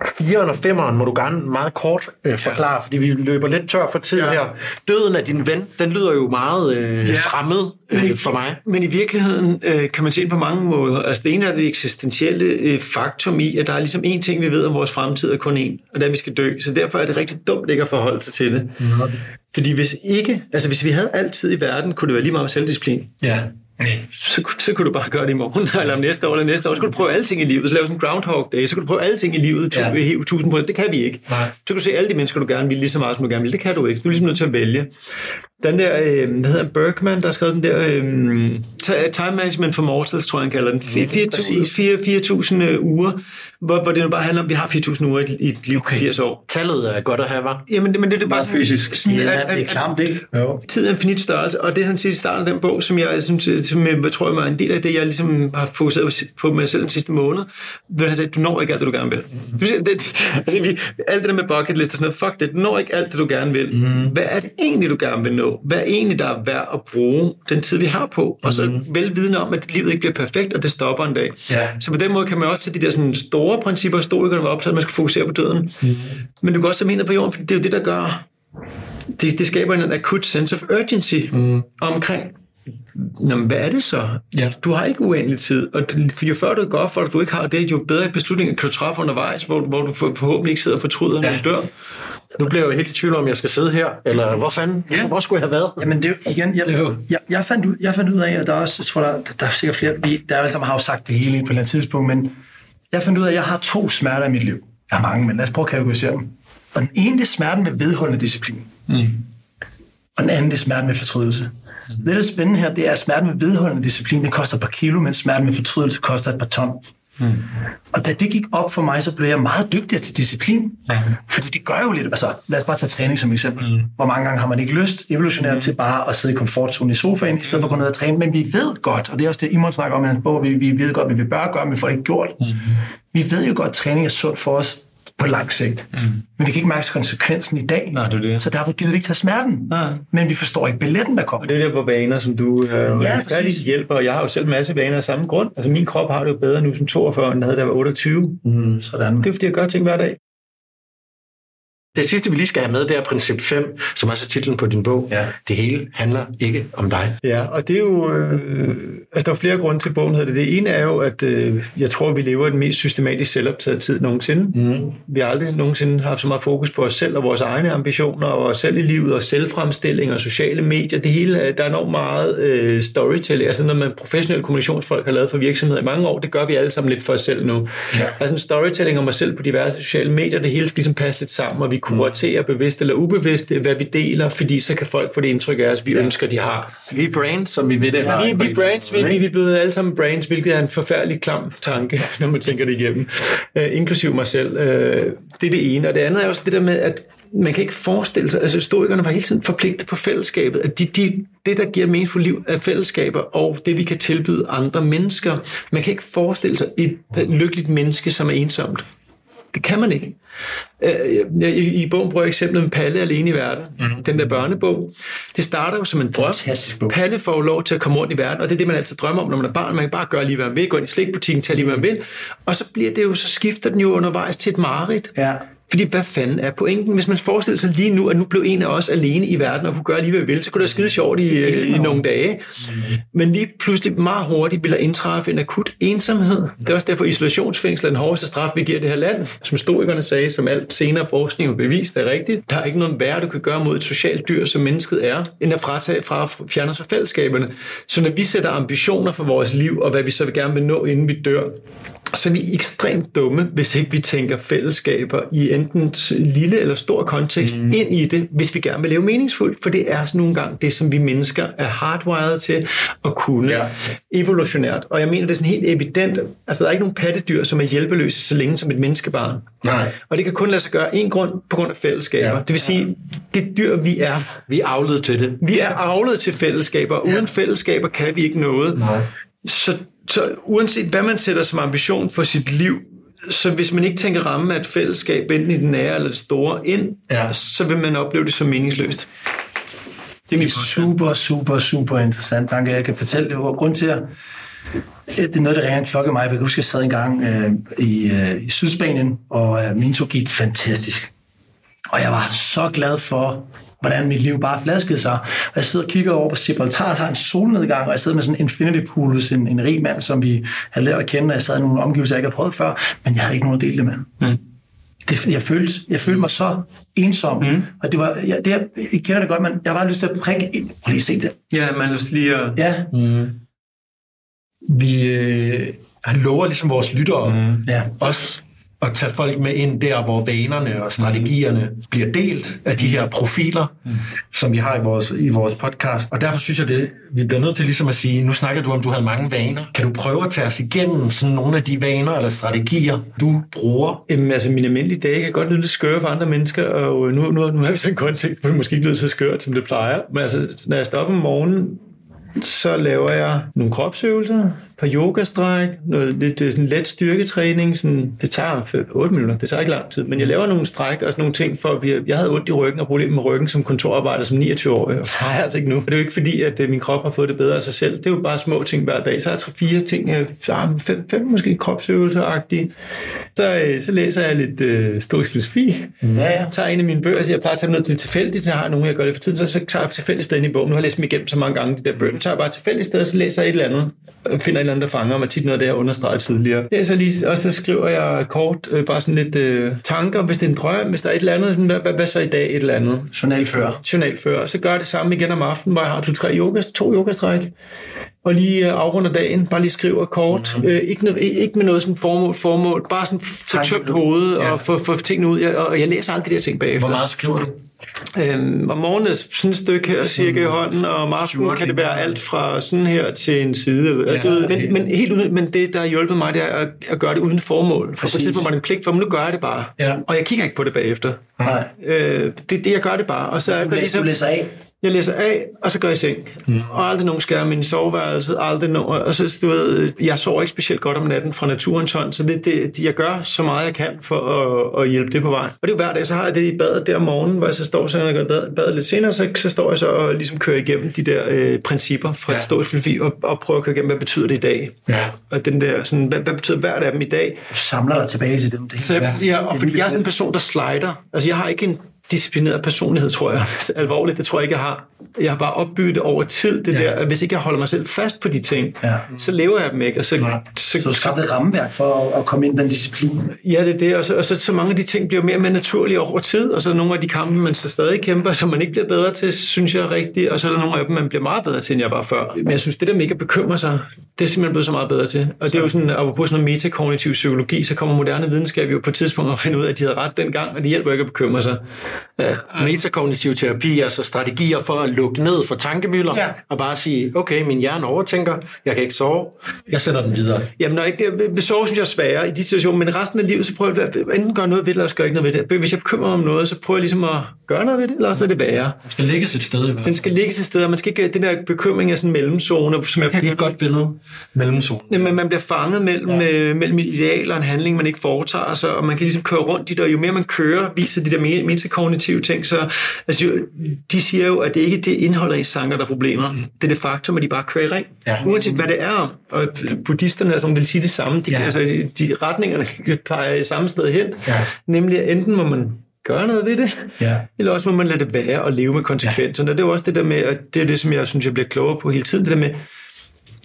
4'eren og 5'eren må du gerne meget kort øh, forklare, ja. fordi vi løber lidt tør for tid ja. her. Døden af din ven, den lyder jo meget øh, ja. fremmed øh, men, for mig. Men i virkeligheden øh, kan man se på mange måder. Altså det ene er det eksistentielle øh, faktum i, at der er ligesom én ting, vi ved om vores fremtid er kun én, og det er, at vi skal dø. Så derfor er det rigtig dumt ikke at forholde sig til det. Mm. Fordi hvis ikke, altså hvis vi havde altid i verden, kunne det være lige meget med selvdisciplin. Ja. Så, så kunne du bare gøre det i morgen, eller om næste år, eller næste år. Så kunne du prøve alting i livet. Så lave sådan en Groundhog Day. Så kunne du prøve alting i livet. Ja. Helt 1000 procent. Det kan vi ikke. Nej. Så kan du se alle de mennesker, du gerne vil, lige så meget, som du gerne vil. Det kan du ikke. Så du er ligesom nødt til at vælge. Den der, øh, hvad hedder Bergman, der har skrevet den der øh, Time Management for Mortals, tror jeg, han kalder den. 4.000 øh, uger, hvor, hvor det nu bare handler om, at vi har 4.000 uger i, et liv okay. 80 år. Tallet er godt at have, var. Jamen, det, men det, det er bare fysisk. Sådan, ja, at, det er klamt, ikke? Jo. Tid er en finit størrelse, og det han siger i starten af den bog, som jeg, som, som jeg tror jeg er en del af det, jeg ligesom har fokuseret på mig selv den sidste måned, hvor han sagde, du når ikke alt det, du gerne vil. Mm. Det, det, altså, vi, alt det der med bucket list og sådan noget, fuck det, du når ikke alt det, du gerne vil. Mm. Hvad er det egentlig, du gerne vil nå? Hvad egentlig, der er værd at bruge den tid, vi har på? Og så mm. velvidende om, at livet ikke bliver perfekt, og det stopper en dag. Ja. Så på den måde kan man også tage de der sådan store principper, historikerne var optaget, at man skal fokusere på døden. Mm. Men du kan også have på jorden, for det er jo det, der gør, det, det skaber en akut sense of urgency mm. omkring, Nå, men hvad er det så? Ja. Du har ikke uendelig tid, og jo før du går op for, at du ikke har det, jo bedre beslutninger kan du træffe undervejs, hvor, hvor du forhåbentlig ikke sidder og fortryder, når ja. du dør. Nu bliver jeg jo helt i tvivl om, jeg skal sidde her, eller hvor fanden, ja. hvor skulle jeg have været? Jamen det er igen, jeg, jeg, jeg, fandt ud, jeg fandt ud af, at der er også, jeg tror, der, der er sikkert flere, vi, der er alle sammen har jo sagt det hele på et eller andet tidspunkt, men jeg fandt ud af, at jeg har to smerter i mit liv. Jeg har mange, men lad os prøve at kategorisere dem. Og den ene, det er smerten ved vedholdende disciplin. Mm. Og den anden, det er smerten ved fortrydelse. Mm. Det, der er spændende her, det er, at smerten ved vedholdende disciplin, det koster et par kilo, mens smerten ved fortrydelse koster et par ton. Mm. Og da det gik op for mig, så blev jeg meget dygtigere til disciplin. Mm. Fordi det gør jo lidt, altså lad os bare tage træning som eksempel. Mm. Hvor mange gange har man ikke lyst evolutionært mm. til bare at sidde i komfortzonen i sofaen, i stedet for at gå ned og træne. Men vi ved godt, og det er også det, Imon snakker om i hans bog, vi, vi ved godt, hvad vi bør gøre, men vi får det ikke gjort. Mm. Vi ved jo godt, at træning er sundt for os på lang sigt. Mm. Men vi kan ikke mærke konsekvensen i dag. Nej, det er det. Så derfor gider vi ikke tage smerten. Nej. Men vi forstår ikke billetten, der kommer. Og det er der på vaner, som du øh, ja, præcis. hjælper. Og jeg har jo selv en masse vaner af samme grund. Altså min krop har det jo bedre nu som 42, end havde, da jeg var 28. Mm, sådan. Det er fordi, jeg gør ting hver dag. Det sidste, vi lige skal have med, det er princip 5, som også er titlen på din bog. Ja. Det hele handler ikke om dig. Ja, og det er jo... Øh, altså, der er flere grunde til bogen. Hedder det. det ene er jo, at øh, jeg tror, vi lever i den mest systematisk selvoptaget tid nogensinde. Mm. Vi har aldrig nogensinde haft så meget fokus på os selv og vores egne ambitioner og os selv i livet og selvfremstilling og sociale medier. Det hele, der er enormt meget øh, storytelling. Altså, når man professionelle kommunikationsfolk har lavet for virksomheder i mange år, det gør vi alle sammen lidt for os selv nu. Ja. Altså en storytelling om os selv på diverse sociale medier, det hele skal ligesom passe lidt sammen, og vi kuratere bevidst eller ubevidst, hvad vi deler, fordi så kan folk få det indtryk af os, vi ja. ønsker, de har. Vi er brands, som vi ved det. Ja, vi, vi brands, vi, vi er blevet alle sammen brands, hvilket er en forfærdelig klam tanke, når man tænker det igennem, uh, inklusiv mig selv. Uh, det er det ene. Og det andet er også det der med, at man kan ikke forestille sig, altså historikerne var hele tiden forpligtet på fællesskabet, at de, de, det, der giver meningsfuldt liv, er fællesskaber, og det, vi kan tilbyde andre mennesker. Man kan ikke forestille sig et lykkeligt menneske, som er ensomt. Det kan man ikke. Øh, I, I bogen bruger jeg eksemplet med Palle alene i verden, mm-hmm. den der børnebog. Det starter jo som en drøm. Bog. Palle får lov til at komme rundt i verden, og det er det, man altid drømmer om, når man er barn. Man kan bare gøre lige, hvad man vil, gå ind i slikbutikken, tage lige, hvad man vil. Og så bliver det jo, så skifter den jo undervejs til et mareridt. Ja. Fordi hvad fanden er pointen? Hvis man forestiller sig lige nu, at nu blev en af os alene i verden og kunne gøre lige, hvad vi vil, så kunne det være skide sjovt i, i nogle dage. Men lige pludselig meget hurtigt vil der indtræffe en akut ensomhed. Det er også derfor isolationsfængsel er den hårdeste straf, vi giver det her land. Som historikerne sagde, som alt senere forskning har bevist er rigtigt. Der er ikke noget værre, du kan gøre mod et socialt dyr, som mennesket er, end at fratage fra at fjerne sig fællesskaberne. Så når vi sætter ambitioner for vores liv, og hvad vi så gerne vil nå, inden vi dør, så er vi ekstremt dumme, hvis ikke vi tænker fællesskaber i enten lille eller stor kontekst mm. ind i det, hvis vi gerne vil leve meningsfuldt, for det er sådan nogle gange det, som vi mennesker er hardwired til at kunne ja. evolutionært. Og jeg mener, det er sådan helt evident, altså der er ikke nogen pattedyr, som er hjælpeløse så længe som et menneskebarn. Nej. Og det kan kun lade sig gøre en grund på grund af fællesskaber. Ja. Det vil sige, det dyr vi er. Vi er avlet til det. Vi er avlet til fællesskaber. Uden ja. fællesskaber kan vi ikke noget. Nej. Så så uanset hvad man sætter som ambition for sit liv, så hvis man ikke tænker ramme af et fællesskab, enten i den nære eller det store, ind, ja. så vil man opleve det som meningsløst. Det er, det er super, super, super interessant tanke. Jeg kan fortælle det. Grund til, at det er noget, der ringer en klokke mig. Jeg kan huske, at jeg sad en gang øh, i, øh, i Sydspanien, og øh, min tog gik fantastisk. Og jeg var så glad for, hvordan mit liv bare flaskede sig. Og jeg sidder og kigger over på Gibraltar, har en solnedgang, og jeg sidder med sådan en infinity pool hos en, en rig mand, som vi havde lært at kende, og jeg sad i nogle omgivelser, jeg ikke har prøvet før, men jeg havde ikke nogen at dele det med. Mm. Det, jeg, følte, jeg følte mig så ensom, mm. og det var, jeg, det, jeg, jeg kender det godt, men jeg var lyst til at prikke, prøv lige at se det. Ja, man har lyst lige at... Ja. Mm. Vi, øh, han lover ligesom vores lyttere, mm. ja. også at tage folk med ind der, hvor vanerne og strategierne mm. bliver delt af de her profiler, mm. som vi har i vores, i vores podcast. Og derfor synes jeg, det, vi bliver nødt til ligesom at sige, nu snakker du om, du havde mange vaner. Kan du prøve at tage os igennem sådan nogle af de vaner eller strategier, du bruger? Jamen, altså, mine almindelige dage kan godt lyde lidt skøre for andre mennesker, og nu, nu, nu har vi sådan en kontekst, hvor det måske ikke lyder så skørt, som det plejer. Men altså, når jeg stopper om morgenen, så laver jeg nogle kropsøvelser, par yogastræk, noget lidt er sådan let styrketræning. Sådan, det tager 8 minutter, det tager ikke lang tid, men jeg laver nogle stræk og sådan nogle ting, for jeg, jeg havde ondt i ryggen og problemer med ryggen som kontorarbejder som 29-årig, og så har jeg altså ikke nu. Og det er jo ikke fordi, at øh, min krop har fået det bedre af sig selv. Det er jo bare små ting hver dag. Så har jeg tre-fire ting, fem, fem måske kropsøvelser-agtige. Så, øh, så læser jeg lidt øh, stoisk filosofi. Ja, ja. Tager en af mine bøger, så jeg plejer at tage noget til tilfældigt, så har jeg nogle, jeg gør det for tiden, så, så tager jeg tilfældigt sted i bogen. Nu har jeg læst dem igennem så mange gange, de der bøger. Så tager jeg bare tilfældigt sted, så læser jeg et eller andet, finder et eller andet, der fanger mig. Tit noget det, jeg understreget tidligere. Ja, så lige, og så skriver jeg kort øh, bare sådan lidt øh, tanker, hvis det er en drøm, hvis der er et eller andet, hvad, hvad, hvad så i dag et eller andet? Journalfører. Journalfører. Så gør jeg det samme igen om aftenen, hvor jeg har to, tre yoga, to yogastræk og lige øh, afrunder dagen, bare lige skriver kort. Mm-hmm. Øh, ikke, noget, ikke med noget sådan formål, formål, bare sådan til tømt hoved ja. og få, få tingene ud. Jeg, og jeg læser aldrig de der ting bagefter. Hvor meget skriver du? Øhm, om morgenen sådan et stykke her cirka i hånden, og om aftenen kan det være alt fra sådan her til en side. Ja, ved, men, men, helt uden, men det, der har hjulpet mig, det er at, at gøre det uden formål. For Præcis. på et tidspunkt var det en pligt, for nu gør jeg det bare. Ja. Og jeg kigger ikke på det bagefter. Nej. Øh, det, det, jeg gør det bare. Og så du, læser, ligesom, du læser af? Jeg læser af, og så går jeg i seng. Mm. Og aldrig nogen skærm i soveværelset, aldrig nogen, og så, du ved, jeg sover ikke specielt godt om natten fra naturens hånd, så det, det, jeg gør så meget jeg kan for at, at hjælpe det på vej. Og det er jo hver dag, så har jeg det i badet der om morgenen, hvor jeg så står, så når jeg går bad, bad lidt senere, så, så står jeg så og ligesom kører igennem de der øh, principper fra ja. et stort filosofi, og, og prøver at køre igennem, hvad betyder det i dag? Ja. Og den der, sådan, hvad, hvad betyder hvert af dem i dag? Du samler dig tilbage til dem. Det så, ja, og fordi jeg er sådan en person, der slider. Altså, jeg har ikke en disciplineret personlighed, tror jeg. Alvorligt, det tror jeg ikke, jeg har. Jeg har bare opbygget det over tid, det ja. der, at hvis ikke jeg holder mig selv fast på de ting, ja. så lever jeg dem ikke. Og så, ja. så, så du skabte et rammeværk for at komme ind i den disciplin. Ja, det er det, og så, og så, så mange af de ting bliver mere og mere naturlige over tid, og så er nogle af de kampe, man så stadig kæmper, som man ikke bliver bedre til, synes jeg rigtigt, og så er der nogle af dem, man bliver meget bedre til, end jeg var før. Men jeg synes, det der med ikke at bekymre sig, det er simpelthen blevet så meget bedre til. Og så. det er jo sådan, apropos sådan noget metakognitiv psykologi, så kommer moderne videnskab jo på et tidspunkt at finde ud af, at de havde ret dengang, og det hjælper ikke at bekymre sig. Metakognitiv terapi, altså strategier for at lukke ned for tankemøller, ja. og bare sige, okay, min hjerne overtænker, jeg kan ikke sove, jeg sender den videre. Jamen, når jeg ikke vil sove, synes jeg er sværere i de situationer, men resten af livet, så prøver jeg at enten gøre noget ved det, eller gøre ikke noget ved det. Hvis jeg bekymrer mig om noget, så prøver jeg ligesom at gøre noget ved det, eller også lade det være. Den skal ligge et sted i Den skal ligge et sted, og man skal ikke, den der bekymring er sådan en mellemzone, som er et godt billede. Mellemzone. Men man bliver fanget mellem, ja. øh, mellem ideal og en handling, man ikke foretager sig, og man kan ligesom køre rundt i det, og jo mere man kører, viser de der metakognitive ting, så Altså, de siger jo, at det ikke er det indhold af sanger, der er problemet. Mm. Det er det faktum, at de bare kører i ring. Ja. Uanset hvad det er om. Og buddhisterne altså, vil sige det samme. De, ja. altså, de retningerne peger i samme sted hen. Ja. Nemlig, at enten må man gøre noget ved det, ja. eller også må man lade det være og leve med konsekvenserne. Ja. Det er jo også det der med, og det er det, som jeg synes, jeg bliver klogere på hele tiden, det der med,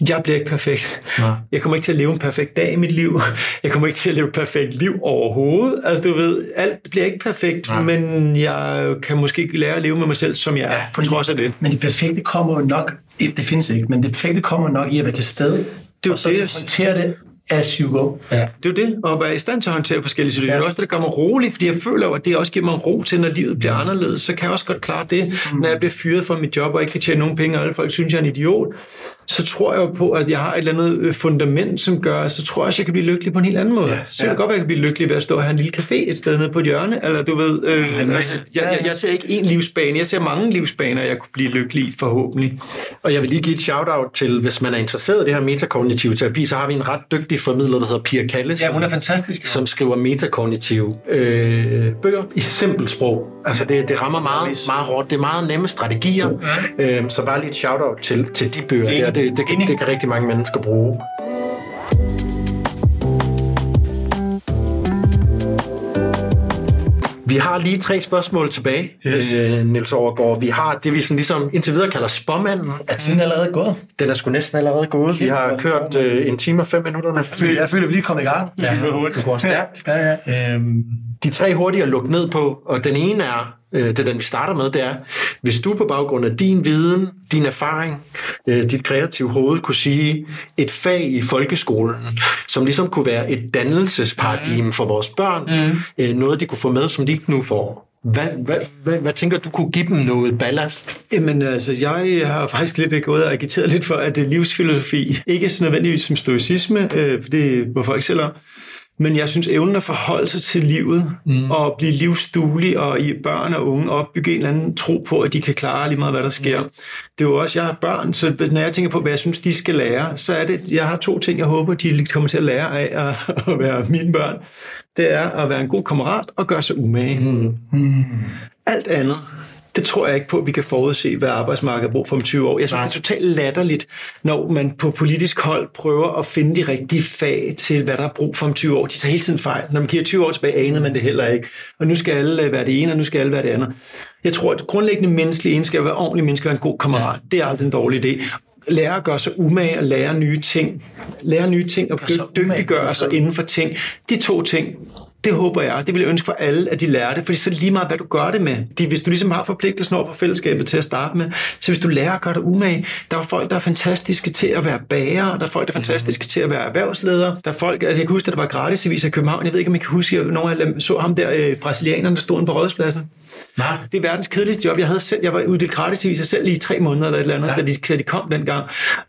jeg bliver ikke perfekt. Nej. Jeg kommer ikke til at leve en perfekt dag i mit liv. Jeg kommer ikke til at leve et perfekt liv overhovedet. Altså du ved, alt bliver ikke perfekt, Nej. men jeg kan måske lære at leve med mig selv, som jeg er, på trods af det. Men det perfekte kommer jo nok, det findes ikke, men det perfekte kommer nok i at være til stede. Det er og så det, håndtere det as you go. Ja. Det er jo det, og være i stand til at håndtere forskellige situationer. Ja. Det er også det, der gør mig rolig, fordi jeg føler at det også giver mig ro til, når livet bliver anderledes. Så kan jeg også godt klare det, mm. når jeg bliver fyret fra mit job, og ikke kan tjene nogen penge, og alle folk synes, jeg er en idiot så tror jeg jo på, at jeg har et eller andet øh, fundament, som gør, så tror jeg også, jeg kan blive lykkelig på en helt anden måde. Ja, så ja. det godt, at jeg kan blive lykkelig ved at stå her en lille café et sted nede på et hjørne, eller du ved, øh, ja, altså, jeg, jeg, jeg ser ikke én livsbane, jeg ser mange livsbaner, jeg kunne blive lykkelig forhåbentlig. Og jeg vil lige give et shout-out til, hvis man er interesseret i det her metakognitiv terapi, så har vi en ret dygtig formidler, der hedder Pia Kalles. Ja, hun er fantastisk. Som skriver metakognitiv øh, bøger i simpelt sprog. Altså det, det rammer meget, meget hårdt. Det er meget nemme strategier. Ja. Øh, så bare lige et shout-out til, til de bøger der det, det, kan, det kan rigtig mange mennesker bruge. Vi har lige tre spørgsmål tilbage, yes. øh, Niels Overgaard. Vi har det, vi sådan ligesom indtil videre kalder spåmanden. Er tiden allerede gået? Den er sgu næsten allerede gået. Vi har kørt øh, en time og fem minutter. Jeg føler, jeg føler vi lige kommet i gang. Ja, det går stærkt. Ja, ja. Øhm, de tre hurtige at lukke ned på, og den ene er, øh, det er den vi starter med, det er, hvis du på baggrund af din viden, din erfaring, øh, dit kreative hoved kunne sige et fag i folkeskolen, som ligesom kunne være et dannelsesparadigme for vores børn, mm. øh, noget de kunne få med, som de ikke nu får. Hvad, hvad, hvad, hvad tænker du kunne give dem noget ballast? Jamen altså, jeg har faktisk lidt gået og agiteret lidt for, at det livsfilosofi ikke er så nødvendigvis som stoicisme, øh, for det må folk selv om, men jeg synes, evnen at forholde sig til livet mm. og blive livsduelig og i børn og unge opbygge en eller anden tro på, at de kan klare lige meget, hvad der sker. Mm. Det er jo også, jeg har børn, så når jeg tænker på, hvad jeg synes, de skal lære, så er det, jeg har to ting, jeg håber, de kommer til at lære af at, at være mine børn. Det er at være en god kammerat og gøre sig umage. Mm. Mm. Alt andet, det tror jeg ikke på, at vi kan forudse, hvad arbejdsmarkedet bruger for om 20 år. Jeg synes, Nej. det er totalt latterligt, når man på politisk hold prøver at finde de rigtige fag til, hvad der er brug for om 20 år. De tager hele tiden fejl. Når man kigger 20 år tilbage, anede man det heller ikke. Og nu skal alle være det ene, og nu skal alle være det andet. Jeg tror, at grundlæggende menneskelige egenskab at være ordentlig menneske og en god kammerat, det er aldrig en dårlig idé lære at gøre sig umage og lære nye ting. Lære nye ting og dygtiggøre sig inden for ting. De to ting Det håber jeg. Det vil jeg ønske for alle, at de lærer det, fordi så lige meget, hvad du gør det med. De, hvis du ligesom har forpligtelsen over for fællesskabet til at starte med, så hvis du lærer at gøre det umage, der er folk, der er fantastiske til at være bager, der er folk, der er fantastiske til at være erhvervsledere, der er folk, altså jeg kan huske, at der var gratis i København, jeg ved ikke, om I kan huske, at nogle af dem så ham der, øh, brasilianeren, der stod på rådspladsen. Nej. Det er verdens kedeligste job. Jeg havde selv, jeg var uddelt gratis selv lige i tre måneder eller et eller andet, ja. da, de, da de kom dengang.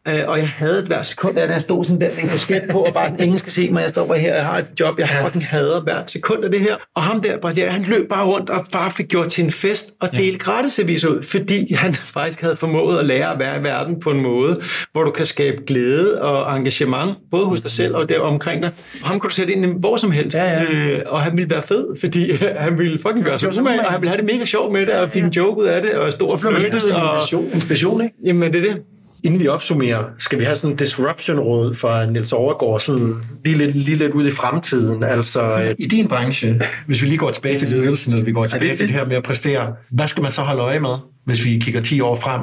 Uh, og jeg havde et hver sekund, da jeg stod sådan der med en kasket på, og bare ingen skal se mig, jeg står bare her, jeg har et job, jeg ja. fucking hader hvert sekund af det her. Og ham der, Brasilianer, han løb bare rundt og bare fik gjort til en fest og delte ja. gratis ud, fordi han faktisk havde formået at lære at være i verden på en måde, hvor du kan skabe glæde og engagement, både hos dig selv og der omkring dig. Ham kunne du sætte ind hvor som helst, ja, ja. Øh, og han ville være fed, fordi han ville fucking gøre sig umage, og han ville det mega sjovt med det, og fik en joke ud af det, og stor fløjtet. Og... Inspiration, inspiration, ikke? Jamen, det er det. Inden vi opsummerer, skal vi have sådan en disruption-råd fra Niels Overgaard, sådan lige lidt, lige lidt ud i fremtiden. Altså, i din branche, hvis vi lige går tilbage til ledelsen, eller vi går tilbage til det her med at præstere, hvad skal man så holde øje med, hvis vi kigger 10 år frem?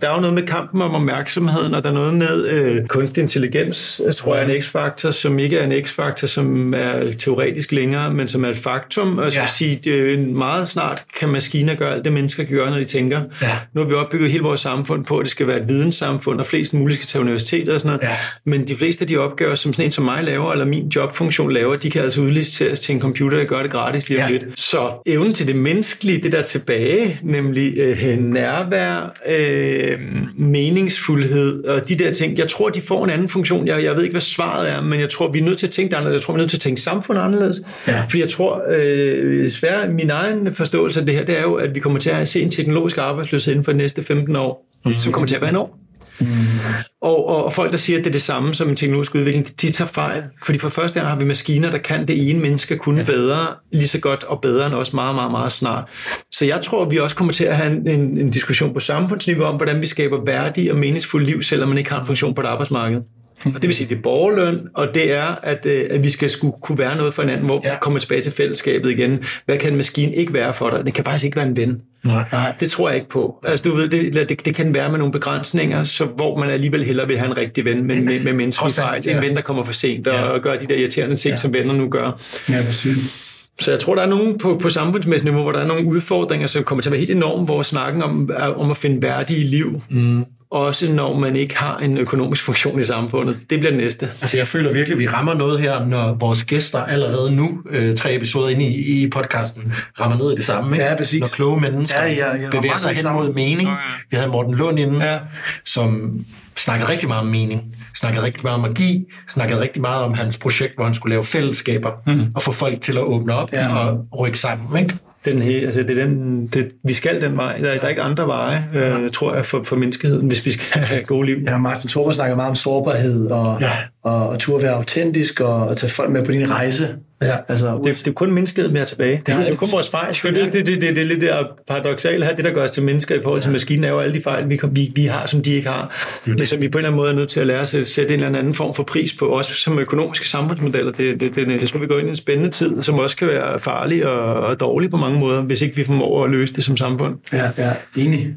Der er jo noget med kampen om opmærksomheden, og der er noget med øh, kunstig intelligens, jeg tror jeg er en x-faktor, som ikke er en x-faktor, som er teoretisk længere, men som er et faktum. Og jeg ja. sige, det er meget snart kan maskiner gøre alt det, mennesker kan gøre, når de tænker. Ja. Nu har vi opbygget hele vores samfund på, at det skal være et videnssamfund, og flest muligt skal tage universitetet og sådan noget. Ja. Men de fleste af de opgaver, som sådan en som mig laver, eller min jobfunktion laver, de kan altså udliciteres til en computer, der gør det gratis lige om ja. lidt. Så evnen til det menneskelige, det der tilbage, nemlig øh, nærvær, øh, øh, meningsfuldhed og de der ting. Jeg tror, de får en anden funktion. Jeg, jeg ved ikke, hvad svaret er, men jeg tror, vi er nødt til at tænke det anderledes. Jeg tror, vi er nødt til at tænke samfund anderledes. Ja. Fordi jeg tror, øh, svært, min egen forståelse af det her, det er jo, at vi kommer til at se en teknologisk arbejdsløshed inden for de næste 15 år, mm. som kommer til at være en år. Mm. Og, og, og folk, der siger, at det er det samme som en teknologisk udvikling, de, tager fejl. Fordi for første gang har vi maskiner, der kan det ene menneske kunne ja. bedre, lige så godt og bedre end også meget, meget, meget snart. Så jeg tror, at vi også kommer til at have en, en, en diskussion på samfundsniveau om, hvordan vi skaber værdig og meningsfuld liv, selvom man ikke har en funktion på et arbejdsmarked. Og det vil sige, det er borgerløn, og det er, at, øh, at vi skal skulle kunne være noget for hinanden, hvor ja. vi kommer tilbage til fællesskabet igen. Hvad kan en maskine ikke være for dig? Den kan faktisk ikke være en ven. Nej. Nej. Det tror jeg ikke på. Altså, du ved, det, det, det kan være med nogle begrænsninger, så hvor man alligevel hellere vil have en rigtig ven med, med, med menneskelig fejl. Ja. En ven, der kommer for sent og, ja. og gør de der irriterende ting, ja. som venner nu gør. Ja, præcis. Så jeg tror, der er nogen på, på samfundsmæssigt niveau, hvor der er nogle udfordringer, som kommer til at være helt enorme, hvor snakken om, om at finde værdige liv mm også når man ikke har en økonomisk funktion i samfundet. Det bliver det næste. Altså jeg føler virkelig, at vi rammer noget her, når vores gæster allerede nu, øh, tre episoder inde i, i podcasten, rammer ned i det samme. Ikke? Ja, præcis. Når kloge mennesker ja, ja, ja, bevæger sig hen mod mening. Okay. Vi havde Morten Lund inde, ja. som snakkede rigtig meget om mening, snakkede rigtig meget om magi, snakkede rigtig meget om hans projekt, hvor han skulle lave fællesskaber mm. og få folk til at åbne op ja. og rykke sammen. Ikke? Den her, altså det er den, det, vi skal den vej. Der, der er ikke andre veje, øh, tror jeg, for, for menneskeheden, hvis vi skal have gode liv. Ja, Martin Thorpe snakker meget om sårbarhed og, ja. og, og turde være autentisk og, og tage folk med på din rejse. Ja. Altså, det, det er kun mennesket mere tilbage. Det, ja, det er kun vores fejl. Det, det, det, det, det, det er lidt der paradoxale her. Det, der gør os til mennesker i forhold til ja. maskinen, er jo alle de fejl, vi, vi, vi har, som de ikke har. Det, Men som vi på en eller anden måde er nødt til at lære os at sætte en eller anden form for pris på, også som økonomiske samfundsmodeller. Det, det, det, jeg tror, vi går ind i en spændende tid, som også kan være farlig og, og dårlig på mange måder, hvis ikke vi formår at løse det som samfund. Ja, ja, enig.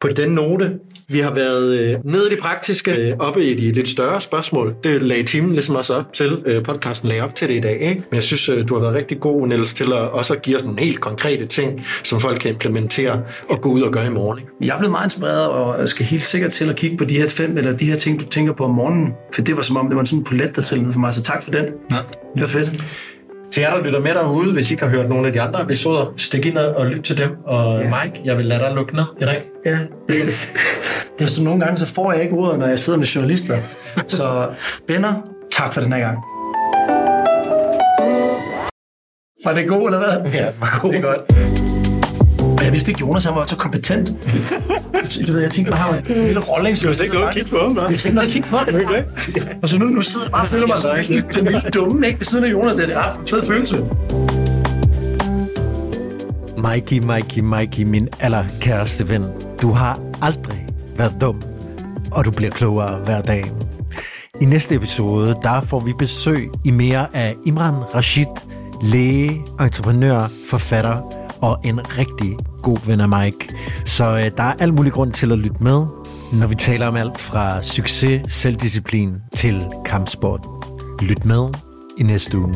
På den note, vi har været øh, nede i det praktiske, øh, oppe i de lidt større spørgsmål. Det lagde timen ligesom også op til. Øh, podcasten lagde op til det i dag. Ikke? Men jeg synes, øh, du har været rigtig god, Niels, til at også give os nogle helt konkrete ting, som folk kan implementere og gå ud og gøre i morgen. Ikke? Jeg er blevet meget inspireret, og jeg skal helt sikkert til at kigge på de her fem, eller de her ting, du tænker på om morgenen. For det var som om, det var sådan en polet, der trillede for mig. Så tak for den. Ja. Det var fedt. Til jer, der lytter med derude, hvis I ikke har hørt nogle af de andre episoder, stik ind og lyt til dem. Og ja. Mike, jeg vil lade dig lukke ned i dag. Ja, det er det. Det er så nogle gange, så får jeg ikke ordet, når jeg sidder med journalister. Så venner, tak for den her gang. Var det god, eller hvad? Ja, det var god. Det er godt. Og jeg vidste ikke, Jonas han var så kompetent. du ved, jeg tænkte, han har en lille rolle. Det var slet ikke noget at kigge på ham, Det var slet ikke noget at kigge på ham. Og så nu, nu sidder jeg bare og føler mig som den lille dumme, ikke? Ved siden af Jonas, det er ret fed følelse. Mikey, Mikey, Mikey, min allerkæreste ven. Du har aldrig været dum, og du bliver klogere hver dag. I næste episode, der får vi besøg i mere af Imran Rashid, læge, entreprenør, forfatter og en rigtig god ven af Mike. Så øh, der er al mulig grund til at lytte med, når vi taler om alt fra succes, selvdisciplin til kampsport. Lyt med i næste uge.